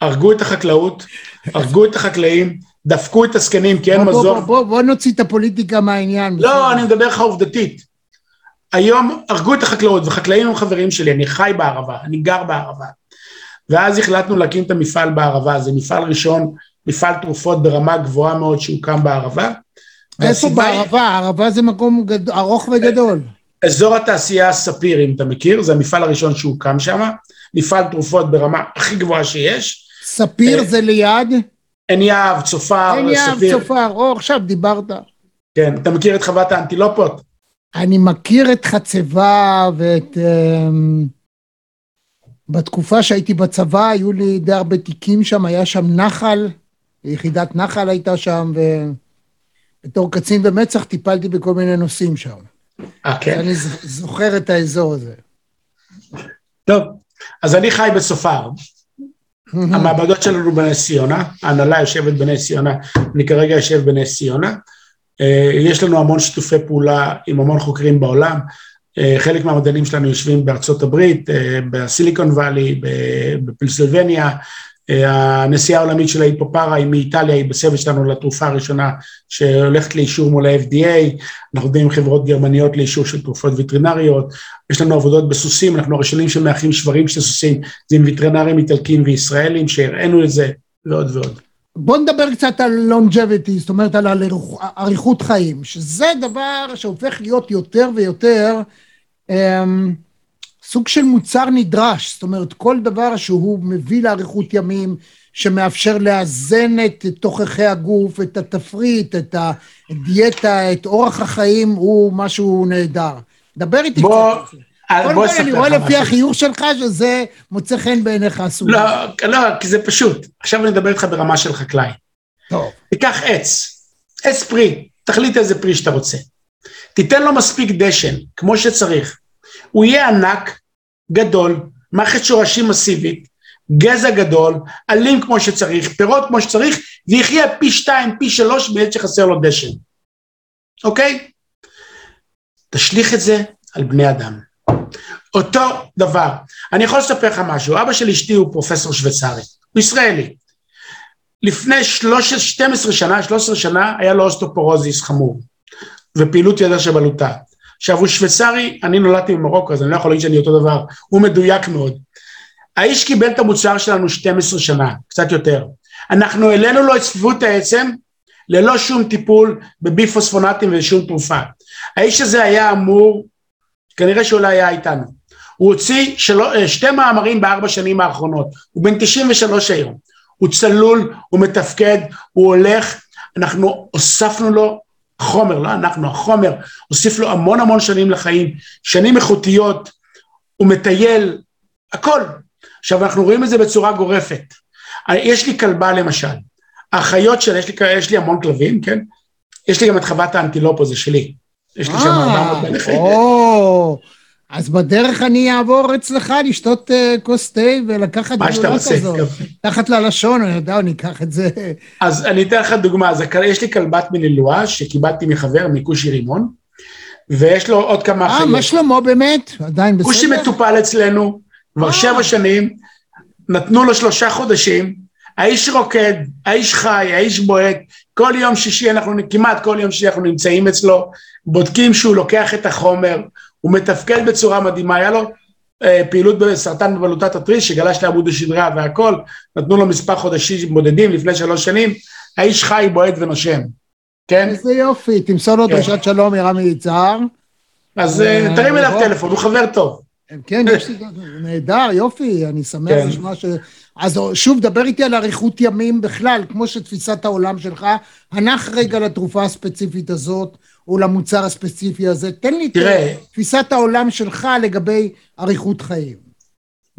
הרגו את החקלאות, הרגו את החקלאים, דפקו את הזקנים כי אין בוא, בוא, מזון. בוא, בוא, בוא נוציא את הפוליטיקה מהעניין. לא, אני מדבר לך עובדתית. היום הרגו את החקלאות, וחקלאים הם חברים שלי, אני חי בערבה, אני גר בערבה. ואז החלטנו להקים את המפעל בערבה, זה מפעל ראשון, מפעל תרופות ברמה גבוהה מאוד שהוקם בערבה. איפה והסיבה היא- בערבה? הערבה זה מקום גד... ארוך וגדול. אזור התעשייה ספיר, אם אתה מכיר, זה המפעל הראשון שהוקם שם, מפעל תרופות ברמה הכי גבוהה שיש. ספיר אה, זה ליד? עין יהב, צופר, אין יהב. צופר, או עכשיו דיברת. כן, אתה מכיר את חוות האנטילופות? אני מכיר את חצבה ואת... אמ, בתקופה שהייתי בצבא היו לי די הרבה תיקים שם, היה שם נחל, יחידת נחל הייתה שם, ובתור קצין במצ"ח טיפלתי בכל מיני נושאים שם. אה, כן. אני זוכר את האזור הזה. טוב, אז אני חי בסופר. המעבדות שלנו בנס ציונה, ההנהלה יושבת בנס ציונה, אני כרגע יושב בנס ציונה. אה, יש לנו המון שיתופי פעולה עם המון חוקרים בעולם. אה, חלק מהמדענים שלנו יושבים בארצות הברית, אה, בסיליקון וואלי, ב- אה, הנשיאה העולמית של ההיפופרה היא מאיטליה, היא בסבב שלנו לתרופה הראשונה שהולכת לאישור מול ה-FDA, אנחנו עובדים עם חברות גרמניות לאישור של תרופות וטרינריות, יש לנו עבודות בסוסים, אנחנו הראשונים שמאחים שברים של סוסים, זה עם וטרינרים איטלקים וישראלים שהראינו את זה, ועוד ועוד. בוא נדבר קצת על longevity, זאת אומרת על אריכ- אריכות חיים, שזה דבר שהופך להיות יותר ויותר אמ, סוג של מוצר נדרש, זאת אומרת כל דבר שהוא מביא לאריכות ימים, שמאפשר לאזן את תוככי הגוף, את התפריט, את הדיאטה, את אורח החיים, הוא משהו נהדר. דבר איתי בוא- קצת. אה, בוא כל אני רואה לפי משהו. החיוך שלך שזה מוצא חן בעיניך הסוג. לא, לא, כי זה פשוט. עכשיו אני מדבר איתך ברמה של חקלאי. טוב. תיקח עץ, עץ פרי, תחליט איזה פרי שאתה רוצה. תיתן לו מספיק דשן, כמו שצריך. הוא יהיה ענק, גדול, מערכת שורשים מסיבית, גזע גדול, אלים כמו שצריך, פירות כמו שצריך, ויחיה פי שתיים, פי שלוש בעת שחסר לו דשן. אוקיי? תשליך את זה על בני אדם. אותו דבר. אני יכול לספר לך משהו, אבא של אשתי הוא פרופסור שוויצרי, הוא ישראלי. לפני 13, 12 שנה, 13 שנה, היה לו אוסטופורוזיס חמור, ופעילות ידע שבלוטה. עכשיו, הוא שוויצרי, אני נולדתי במרוקו, אז אני לא יכול להגיד שאני אותו דבר, הוא מדויק מאוד. האיש קיבל את המוצר שלנו 12 שנה, קצת יותר. אנחנו העלינו לו את צפיפות העצם, ללא שום טיפול בביפוספונטים ושום תרופה. האיש הזה היה אמור, כנראה שאולי היה איתנו. הוא הוציא שלו, אה, שתי מאמרים בארבע שנים האחרונות, הוא בן 93 היום. הוא צלול, הוא מתפקד, הוא הולך, אנחנו הוספנו לו חומר, לא אנחנו, החומר הוסיף לו המון המון שנים לחיים, שנים איכותיות, הוא מטייל, הכל. עכשיו אנחנו רואים את זה בצורה גורפת. יש לי כלבה למשל, האחיות שלה, יש לי, יש לי המון כלבים, כן? יש לי גם את חוות האנטילופו, זה שלי. יש לי שם 400 בעלי חיים. אה, אז בדרך אני אעבור אצלך לשתות אה, כוס תה ולקחת מה רוצה. כזאת. תחת ללשון, אני יודע, אני אקח את זה. אז אני אתן לך דוגמה, אז יש לי כלבת מלילואה שקיבלתי מחבר, מכושי רימון, ויש לו עוד כמה אה, אחיות. מה שלמה באמת? עדיין בסדר? כושי מטופל אצלנו כבר אה. שבע שנים, נתנו לו שלושה חודשים, האיש רוקד, האיש חי, האיש בועט, כל יום שישי אנחנו, כמעט כל יום שישי אנחנו נמצאים אצלו, בודקים שהוא לוקח את החומר, הוא מתפקד בצורה מדהימה, היה לו אה, פעילות בסרטן בבלוטת התריס שגלש לעמוד השדרה והכל, נתנו לו מספר חודשים בודדים לפני שלוש שנים, האיש חי, בועט ונושם, כן? איזה יופי, תמסור לו כן. דרישת שלום מרמי יצהר. אז אה, אה, תרים אליו. טלפון, הוא חבר טוב. כן, יש לי, נהדר, יופי, אני שמח כן. לשמוע ש... אז שוב, דבר איתי על אריכות ימים בכלל, כמו שתפיסת העולם שלך, הנח רגע לתרופה הספציפית הזאת, או למוצר הספציפי הזה, תן לי את תראה. תפיסת העולם שלך לגבי אריכות חיים.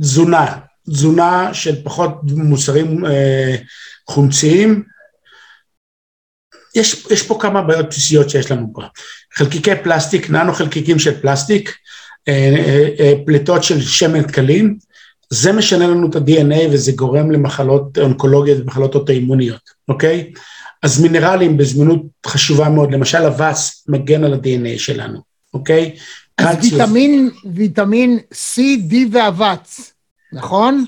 תזונה, תזונה של פחות מוצרים אה, חומציים. יש, יש פה כמה בעיות בסיסיות שיש לנו פה. חלקיקי פלסטיק, ננו חלקיקים של פלסטיק, אה, אה, אה, פליטות של שמן דקלים, זה משנה לנו את ה-DNA וזה גורם למחלות אונקולוגיות ומחלות אוטואימוניות, אוקיי? אז מינרלים בזמינות חשובה מאוד, למשל אבץ מגן על ה-DNA שלנו, אוקיי? אז. ויטמין, ויטמין C, D ואבץ, נכון?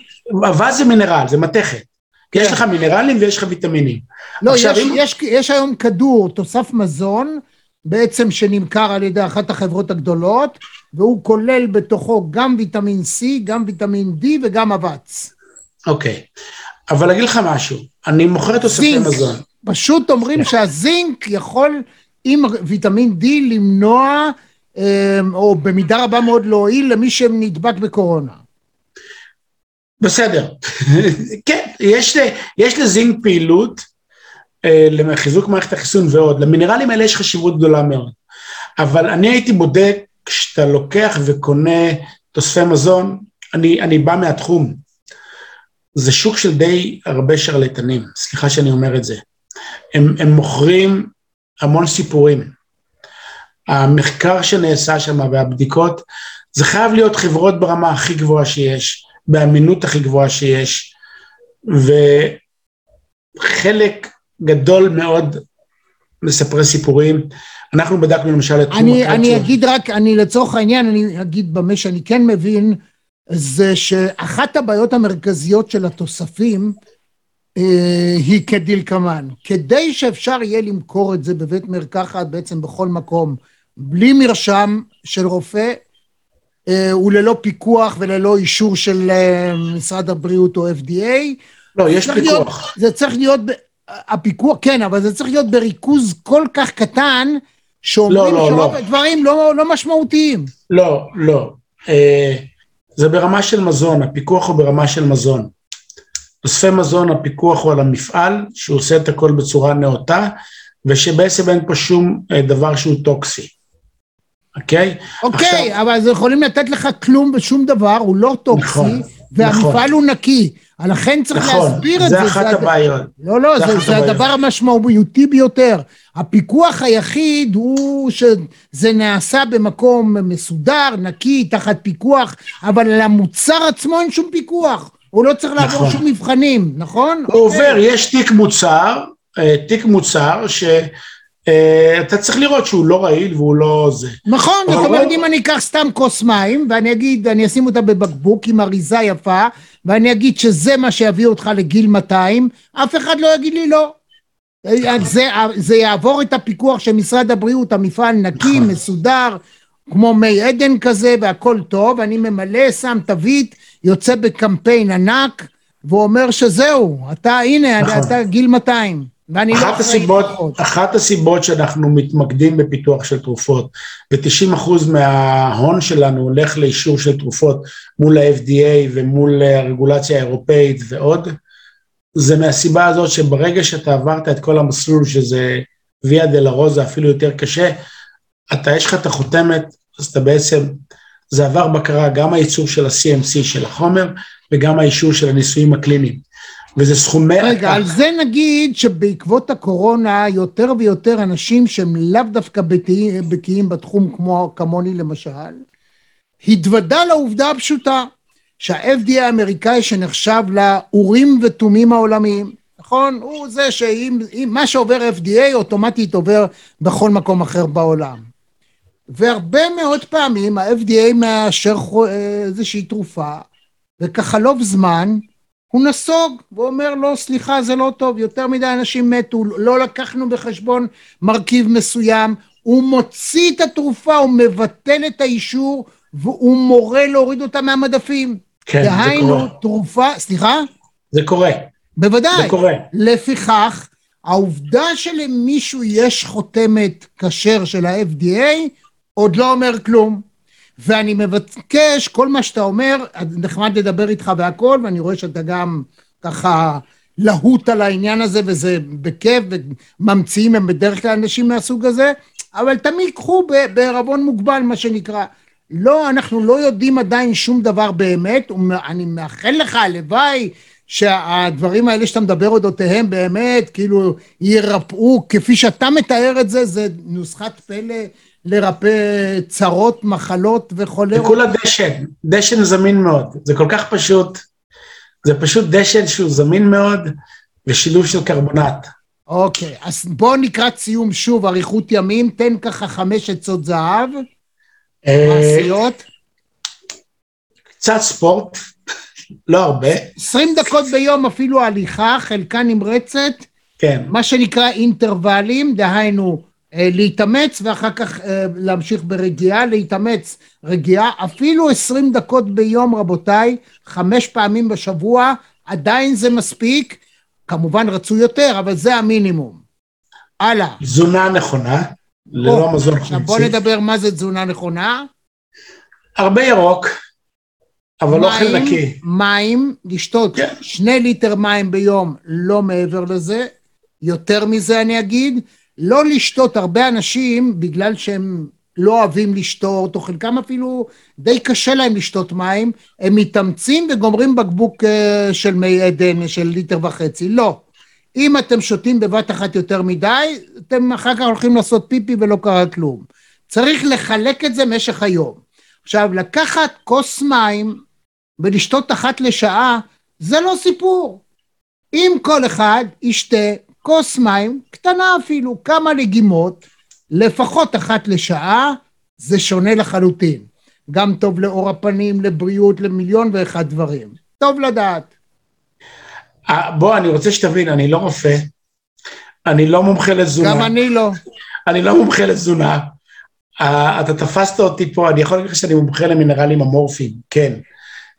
אבץ זה מינרל, זה מתכת. יש לך מינרלים ויש לך ויטמינים. לא, עכשיו, יש, אם- יש, יש היום כדור, תוסף מזון, בעצם שנמכר על ידי אחת החברות הגדולות, והוא כולל בתוכו גם ויטמין C, גם ויטמין D וגם אבץ. אוקיי. אבל אגיד לך משהו, אני מוכר תוספי. מזון. פשוט אומרים שהזינק יכול עם ויטמין D למנוע, אה, או במידה רבה מאוד להועיל למי שנדבק בקורונה. בסדר. [laughs] כן, יש, יש לזינק פעילות אה, לחיזוק מערכת החיסון ועוד. למינרלים האלה יש חשיבות גדולה מאוד. אבל אני הייתי בודק, כשאתה לוקח וקונה תוספי מזון, אני, אני בא מהתחום. זה שוק של די הרבה שרלטנים, סליחה שאני אומר את זה. הם, הם מוכרים המון סיפורים. המחקר שנעשה שם והבדיקות, זה חייב להיות חברות ברמה הכי גבוהה שיש, באמינות הכי גבוהה שיש, וחלק גדול מאוד מספרי סיפורים. אנחנו בדקנו למשל את תחום אני, אני. אגיד רק, אני לצורך העניין, אני אגיד במה שאני כן מבין, זה שאחת הבעיות המרכזיות של התוספים היא כדלקמן. כדי שאפשר יהיה למכור את זה בבית מרקחת, בעצם בכל מקום, בלי מרשם של רופא, אה, וללא פיקוח וללא אישור של אה, משרד הבריאות או FDA, לא, יש צריך להיות- פיקוח. זה צריך להיות, הפיקוח, כן, אבל זה צריך להיות בריכוז כל כך קטן, שאומרים לא, לא, שרוב לא. הדברים לא, לא משמעותיים. לא, לא. אה, זה ברמה של מזון, הפיקוח הוא ברמה של מזון. תוספי מזון, הפיקוח הוא על המפעל, שהוא עושה את הכל בצורה נאותה, ושבעצם אין פה שום אה, דבר שהוא טוקסי, אוקיי? אוקיי, עכשיו- אבל אז יכולים לתת לך כלום ושום דבר, הוא לא טוקסי, נכון, והמפעל נכון. הוא נקי. לכן צריך נכון, להסביר את זה. זה אחת הבעיות. לא, לא, זה זה, זה. הדבר המשמעותי ביותר. הפיקוח היחיד הוא שזה נעשה במקום מסודר, נקי, תחת פיקוח, אבל על המוצר עצמו אין שום פיקוח. הוא לא צריך לעבור נכון. שום מבחנים, נכון? הוא עובר, יש תיק מוצר, אה, תיק מוצר שאתה צריך לראות שהוא לא רעיל והוא לא זה. נכון, זאת אומרת, אם אני אקח סתם כוס מים, ואני אגיד, אני אשים אותה בבקבוק עם אריזה יפה, ואני אגיד שזה מה שיביא אותך לגיל 200, אף אחד לא יגיד לי לא. זה, זה יעבור את הפיקוח של משרד הבריאות, המפעל נקי, נכון. מסודר, כמו מי עדן כזה, והכל טוב, אני ממלא, שם תווית, יוצא בקמפיין ענק, ואומר שזהו, אתה, הנה, נכון. אתה גיל 200, ואני לא אחת אחראי הסיבות, לפחות. אחת הסיבות שאנחנו מתמקדים בפיתוח של תרופות, ו-90% מההון שלנו הולך לאישור של תרופות מול ה-FDA ומול הרגולציה האירופאית ועוד, זה מהסיבה הזאת שברגע שאתה עברת את כל המסלול שזה ויה דלרוזה אפילו יותר קשה, אתה יש לך את החותמת, אז אתה בעצם, זה עבר בקרה גם הייצור של ה-CMC של החומר וגם האישור של הניסויים הקליניים. וזה סכומי... רגע, על זה נגיד שבעקבות הקורונה יותר ויותר אנשים שהם לאו דווקא בקיאים- בתחום כמו כמוני למשל, התוודה לעובדה הפשוטה שה-FDA האמריקאי שנחשב לאורים ותומים העולמיים, נכון? הוא זה שאם אם מה שעובר FDA אוטומטית עובר בכל מקום אחר בעולם. והרבה מאוד פעמים ה-FDA מאשר אה, איזושהי תרופה, וכחלוף זמן, הוא נסוג, והוא אומר לו, סליחה, זה לא טוב, יותר מדי אנשים מתו, לא לקחנו בחשבון מרכיב מסוים, הוא מוציא את התרופה, הוא מבטל את האישור, והוא מורה להוריד אותה מהמדפים. כן, זה דהיינו, קורה. תרופה, סליחה? זה קורה, בוודאי. זה קורה. לפיכך, העובדה שלמישהו יש חותמת כשר של ה-FDA, עוד לא אומר כלום. ואני מבקש, כל מה שאתה אומר, נחמד לדבר איתך והכל, ואני רואה שאתה גם ככה להוט על העניין הזה, וזה בכיף, וממציאים הם בדרך כלל אנשים מהסוג הזה, אבל תמיד קחו בערבון מוגבל, מה שנקרא. לא, אנחנו לא יודעים עדיין שום דבר באמת, ואני מאחל לך, הלוואי, שהדברים האלה שאתה מדבר אודותיהם באמת, כאילו, ירפאו, כפי שאתה מתאר את זה, זה נוסחת פלא לרפא צרות, מחלות וכולי. וכולה דשן, דשן זמין מאוד, זה כל כך פשוט, זה פשוט דשן שהוא זמין מאוד, ושילוב של קרבונט. אוקיי, אז בואו לקראת סיום שוב, אריכות ימים, תן ככה חמש עצות זהב, אה, מעשיות. קצת ספורט, לא הרבה, 20 דקות ביום אפילו הליכה, חלקה נמרצת, כן, מה שנקרא אינטרוולים, דהיינו להתאמץ ואחר כך אה, להמשיך ברגיעה, להתאמץ רגיעה, אפילו 20 דקות ביום רבותיי, חמש פעמים בשבוע, עדיין זה מספיק, כמובן רצו יותר, אבל זה המינימום. הלאה. תזונה נכונה, ללא מזון עכשיו בוא חומצי, נדבר מה זה תזונה נכונה. הרבה ירוק, אבל אוכל מים, נקי. מים, לשתות כן. שני ליטר מים ביום, לא מעבר לזה, יותר מזה אני אגיד, לא לשתות הרבה אנשים בגלל שהם לא אוהבים לשתות, או חלקם אפילו די קשה להם לשתות מים, הם מתאמצים וגומרים בקבוק אה, של מי עדן של ליטר וחצי, לא. אם אתם שותים בבת אחת יותר מדי, אתם אחר כך הולכים לעשות פיפי ולא קרה כלום. צריך לחלק את זה משך היום. עכשיו, לקחת כוס מים ולשתות אחת לשעה, זה לא סיפור. אם כל אחד ישתה כוס מים, קטנה אפילו, כמה לגימות, לפחות אחת לשעה, זה שונה לחלוטין. גם טוב לאור הפנים, לבריאות, למיליון ואחד דברים. טוב לדעת. אה, בוא, אני רוצה שתבין, אני לא רופא, אני לא מומחה לתזונה. גם אני לא. אני לא מומחה לתזונה. אה, אתה תפסת אותי פה, אני יכול להגיד לך שאני מומחה למינרלים אמורפיים, כן,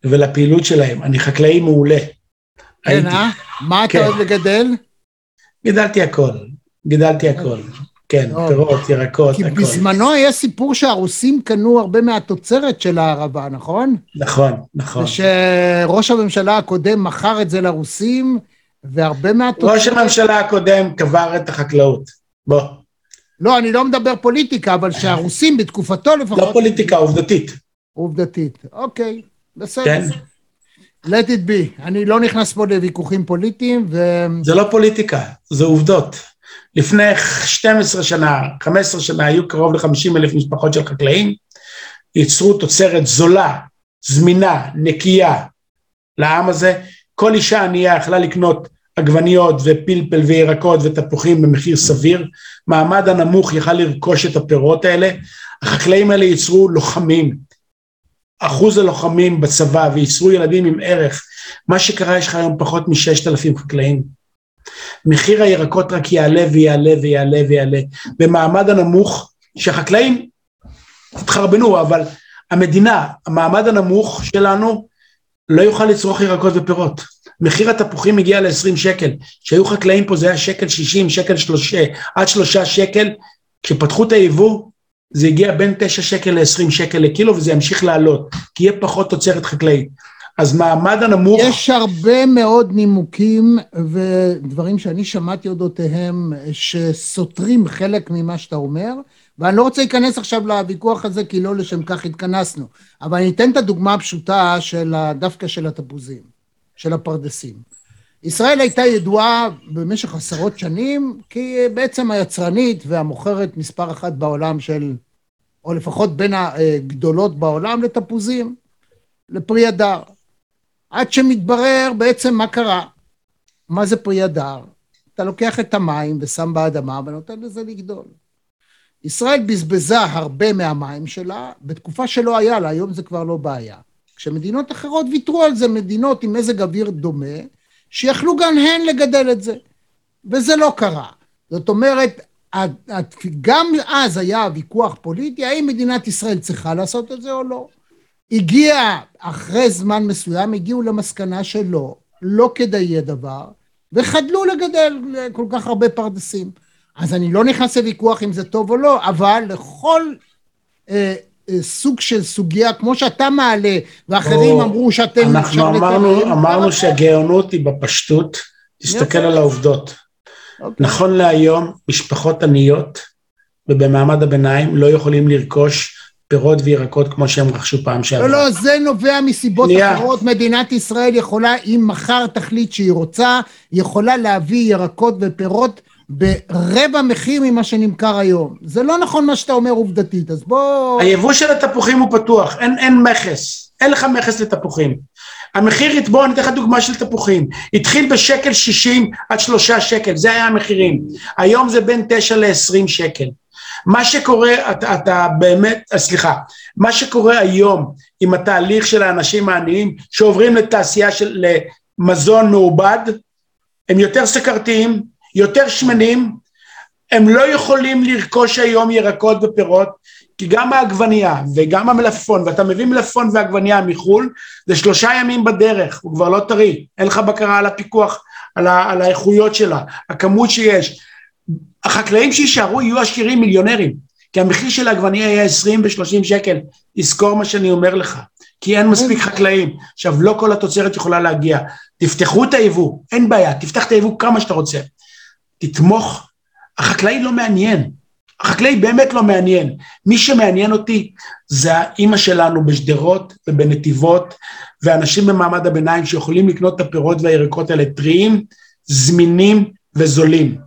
ולפעילות שלהם. אני חקלאי מעולה. כן. אה? מה אתה כן. אוהב לגדל? גידלתי הכל, גידלתי הכל. כן. פירות, ירקות, כי הכל. בזמנו היה סיפור שהרוסים קנו הרבה מהתוצרת של הערבה, נכון? נכון, נכון. ושראש הממשלה הקודם מכר את זה לרוסים, והרבה מהתוצרת... ראש הממשלה הקודם קבר את החקלאות. בוא, לא, אני לא מדבר פוליטיקה, אבל שהרוסים בתקופתו לפחות... לא פוליטיקה, עובדתית. עובדתית. אוקיי, בסדר. כן? Let it be. אני לא נכנס פה לוויכוחים פוליטיים, ו... זה לא פוליטיקה, זה עובדות. לפני 12 שנה, 15 שנה, היו קרוב ל-50 אלף משפחות של חקלאים, ייצרו תוצרת זולה, זמינה, נקייה לעם הזה. כל אישה ענייה יכלה לקנות עגבניות ופלפל וירקות ותפוחים במחיר סביר. מעמד הנמוך יכל לרכוש את הפירות האלה. החקלאים האלה ייצרו לוחמים, אחוז הלוחמים בצבא וייצרו ילדים עם ערך. מה שקרה, יש לך היום פחות מ-6,000 חקלאים. מחיר הירקות רק יעלה ויעלה ויעלה ויעלה. במעמד הנמוך, שהחקלאים התחרבנו, אבל המדינה, המעמד הנמוך שלנו, לא יוכל לצרוך ירקות ופירות. מחיר התפוחים הגיע ל-20 שקל. כשהיו חקלאים פה זה היה שקל 60, שקל 3, עד 3 שקל. כשפתחו את היבוא, זה הגיע בין 9 שקל ל-20 שקל לקילו, וזה ימשיך לעלות, כי יהיה פחות תוצרת חקלאית. אז מעמד הנמוך... יש הרבה מאוד נימוקים ודברים שאני שמעתי אודותיהם שסותרים חלק ממה שאתה אומר, ואני לא רוצה להיכנס עכשיו לוויכוח הזה, כי לא לשם כך התכנסנו. אבל אני אתן את הדוגמה הפשוטה של דווקא של התפוזים, של הפרדסים. ישראל הייתה ידועה במשך עשרות שנים כי בעצם היצרנית והמוכרת מספר אחת בעולם של, או לפחות בין הגדולות בעולם, לתפוזים, לפרי הדר. עד שמתברר בעצם מה קרה. מה זה פרי הדר? אתה לוקח את המים ושם באדמה ונותן לזה לגדול. ישראל בזבזה הרבה מהמים שלה בתקופה שלא היה לה, היום זה כבר לא בעיה. כשמדינות אחרות ויתרו על זה, מדינות עם מזג אוויר דומה, שיכלו גם הן לגדל את זה. וזה לא קרה. זאת אומרת, גם אז היה ויכוח פוליטי, האם מדינת ישראל צריכה לעשות את זה או לא. הגיע, אחרי זמן מסוים, הגיעו למסקנה שלא, לא כדאי הדבר, וחדלו לגדל כל כך הרבה פרדסים. אז אני לא נכנס לוויכוח אם זה טוב או לא, אבל לכל אה, סוג של סוגיה, כמו שאתה מעלה, ואחרים או, אמרו שאתם... אנחנו אמרנו, לקדם, אמרנו שהגאונות היא בפשטות, תסתכל. על העובדות. אוקיי. נכון להיום, משפחות עניות ובמעמד הביניים לא יכולים לרכוש פירות וירקות כמו שהם רכשו פעם שעברה. לא, לא, זה נובע מסיבות שנייה. אחרות. מדינת ישראל יכולה, אם מחר תחליט שהיא רוצה, יכולה להביא ירקות ופירות ברבע מחיר ממה שנמכר היום. זה לא נכון מה שאתה אומר עובדתית, אז בוא... היבוא של התפוחים הוא פתוח, אין, אין מכס, אין לך מכס לתפוחים. המחיר, בוא אני אתן לך דוגמה של תפוחים, התחיל בשקל שישים עד שלושה שקל, זה היה המחירים. היום זה בין תשע לעשרים שקל. מה שקורה, אתה, אתה באמת, אה, סליחה, מה שקורה היום עם התהליך של האנשים העניים שעוברים לתעשייה של מזון מעובד, הם יותר סכרתיים, יותר שמנים, הם לא יכולים לרכוש היום ירקות ופירות, כי גם העגבנייה וגם המלפפון, ואתה מביא מלפפון ועגבנייה מחו"ל, זה שלושה ימים בדרך, הוא כבר לא טרי, אין לך בקרה על הפיקוח, על, ה, על האיכויות שלה, הכמות שיש. החקלאים שיישארו יהיו עשירים מיליונרים, כי המחיר של העגבנייה יהיה 20 ו-30 שקל, תזכור מה שאני אומר לך, כי אין מספיק חקלאים. עכשיו, לא כל התוצרת יכולה להגיע. תפתחו את היבוא, אין בעיה, תפתח את היבוא כמה שאתה רוצה. תתמוך, החקלאי לא מעניין, החקלאי באמת לא מעניין. מי שמעניין אותי זה האימא שלנו בשדרות ובנתיבות, ואנשים במעמד הביניים שיכולים לקנות את הפירות והירקות האלה טריים, זמינים וזולים.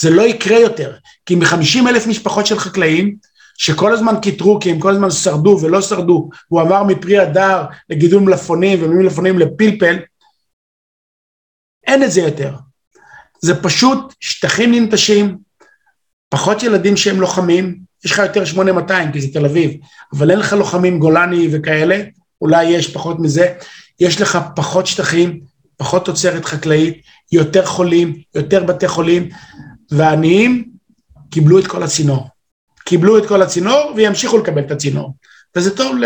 זה לא יקרה יותר, כי מ-50 אלף משפחות של חקלאים, שכל הזמן קיטרו כי הם כל הזמן שרדו ולא שרדו, הוא עבר מפרי הדר לגידול מלפפונים וממלפפונים לפלפל, אין את זה יותר. זה פשוט שטחים ננטשים, פחות ילדים שהם לוחמים, יש לך יותר 8200 כי זה תל אביב, אבל אין לך לוחמים גולני וכאלה, אולי יש פחות מזה, יש לך פחות שטחים, פחות תוצרת חקלאית, יותר חולים, יותר בתי חולים, והעניים קיבלו את כל הצינור. קיבלו את כל הצינור וימשיכו לקבל את הצינור. וזה טוב ל...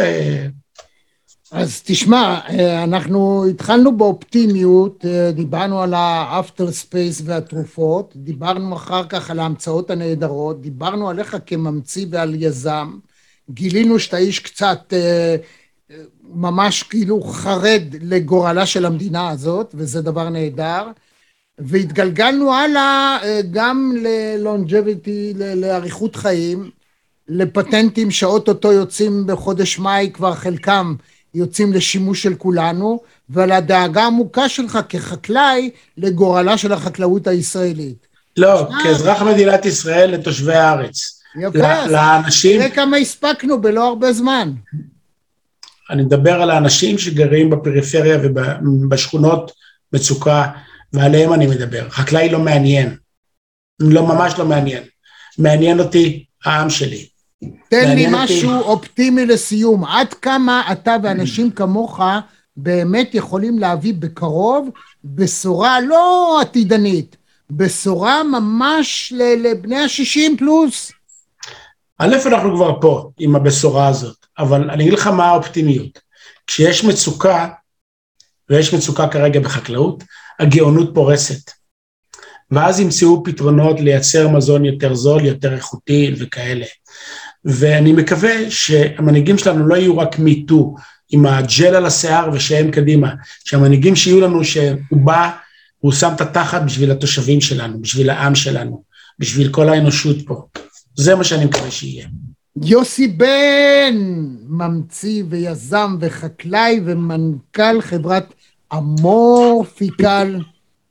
אז תשמע, אנחנו התחלנו באופטימיות, דיברנו על ה outer space והתרופות, דיברנו אחר כך על ההמצאות הנהדרות, דיברנו עליך כממציא ועל יזם, גילינו שאתה איש קצת ממש כאילו חרד לגורלה של המדינה הזאת, וזה דבר נהדר. והתגלגלנו הלאה גם ל longevity, לאריכות חיים, לפטנטים שאו-טו-טו יוצאים בחודש מאי, כבר חלקם יוצאים לשימוש של כולנו, ועל הדאגה העמוקה שלך כחקלאי לגורלה של החקלאות הישראלית. לא, כאזרח מדינת ישראל לתושבי הארץ. יפה, לאנשים... תראה כמה הספקנו בלא הרבה זמן. אני מדבר על האנשים שגרים בפריפריה ובשכונות מצוקה. ועליהם אני מדבר. חקלאי לא מעניין. לא, ממש לא מעניין. מעניין אותי העם שלי. תן לי משהו אותי... אופטימי לסיום. עד כמה אתה ואנשים [clears throat] כמוך באמת יכולים להביא בקרוב בשורה לא עתידנית, בשורה ממש לבני השישים פלוס? א', אנחנו כבר פה עם הבשורה הזאת, אבל אני אגיד לך מה האופטימיות. כשיש מצוקה, ויש מצוקה כרגע בחקלאות, הגאונות פורסת. ואז ימצאו פתרונות לייצר מזון יותר זול, יותר איכותי וכאלה. ואני מקווה שהמנהיגים שלנו לא יהיו רק מיטו עם הג'ל על השיער ושהם קדימה, שהמנהיגים שיהיו לנו שהוא בא, הוא שם את התחת בשביל התושבים שלנו, בשביל העם שלנו, בשביל כל האנושות פה. זה מה שאני מקווה שיהיה. יוסי בן, ממציא ויזם וחקלאי ומנכ"ל חברת אמורפיקל,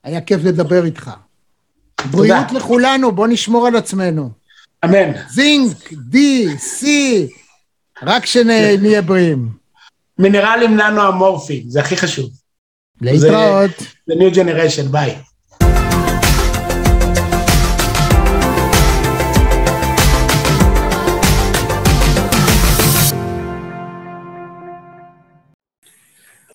היה כיף לדבר איתך. בריאות לכולנו, בוא נשמור על עצמנו. אמן. זינק, די, סי, רק שנהיה בריאים. מינרלים ננו אמורפיים, זה הכי חשוב. להתראות. זה new generation, ביי.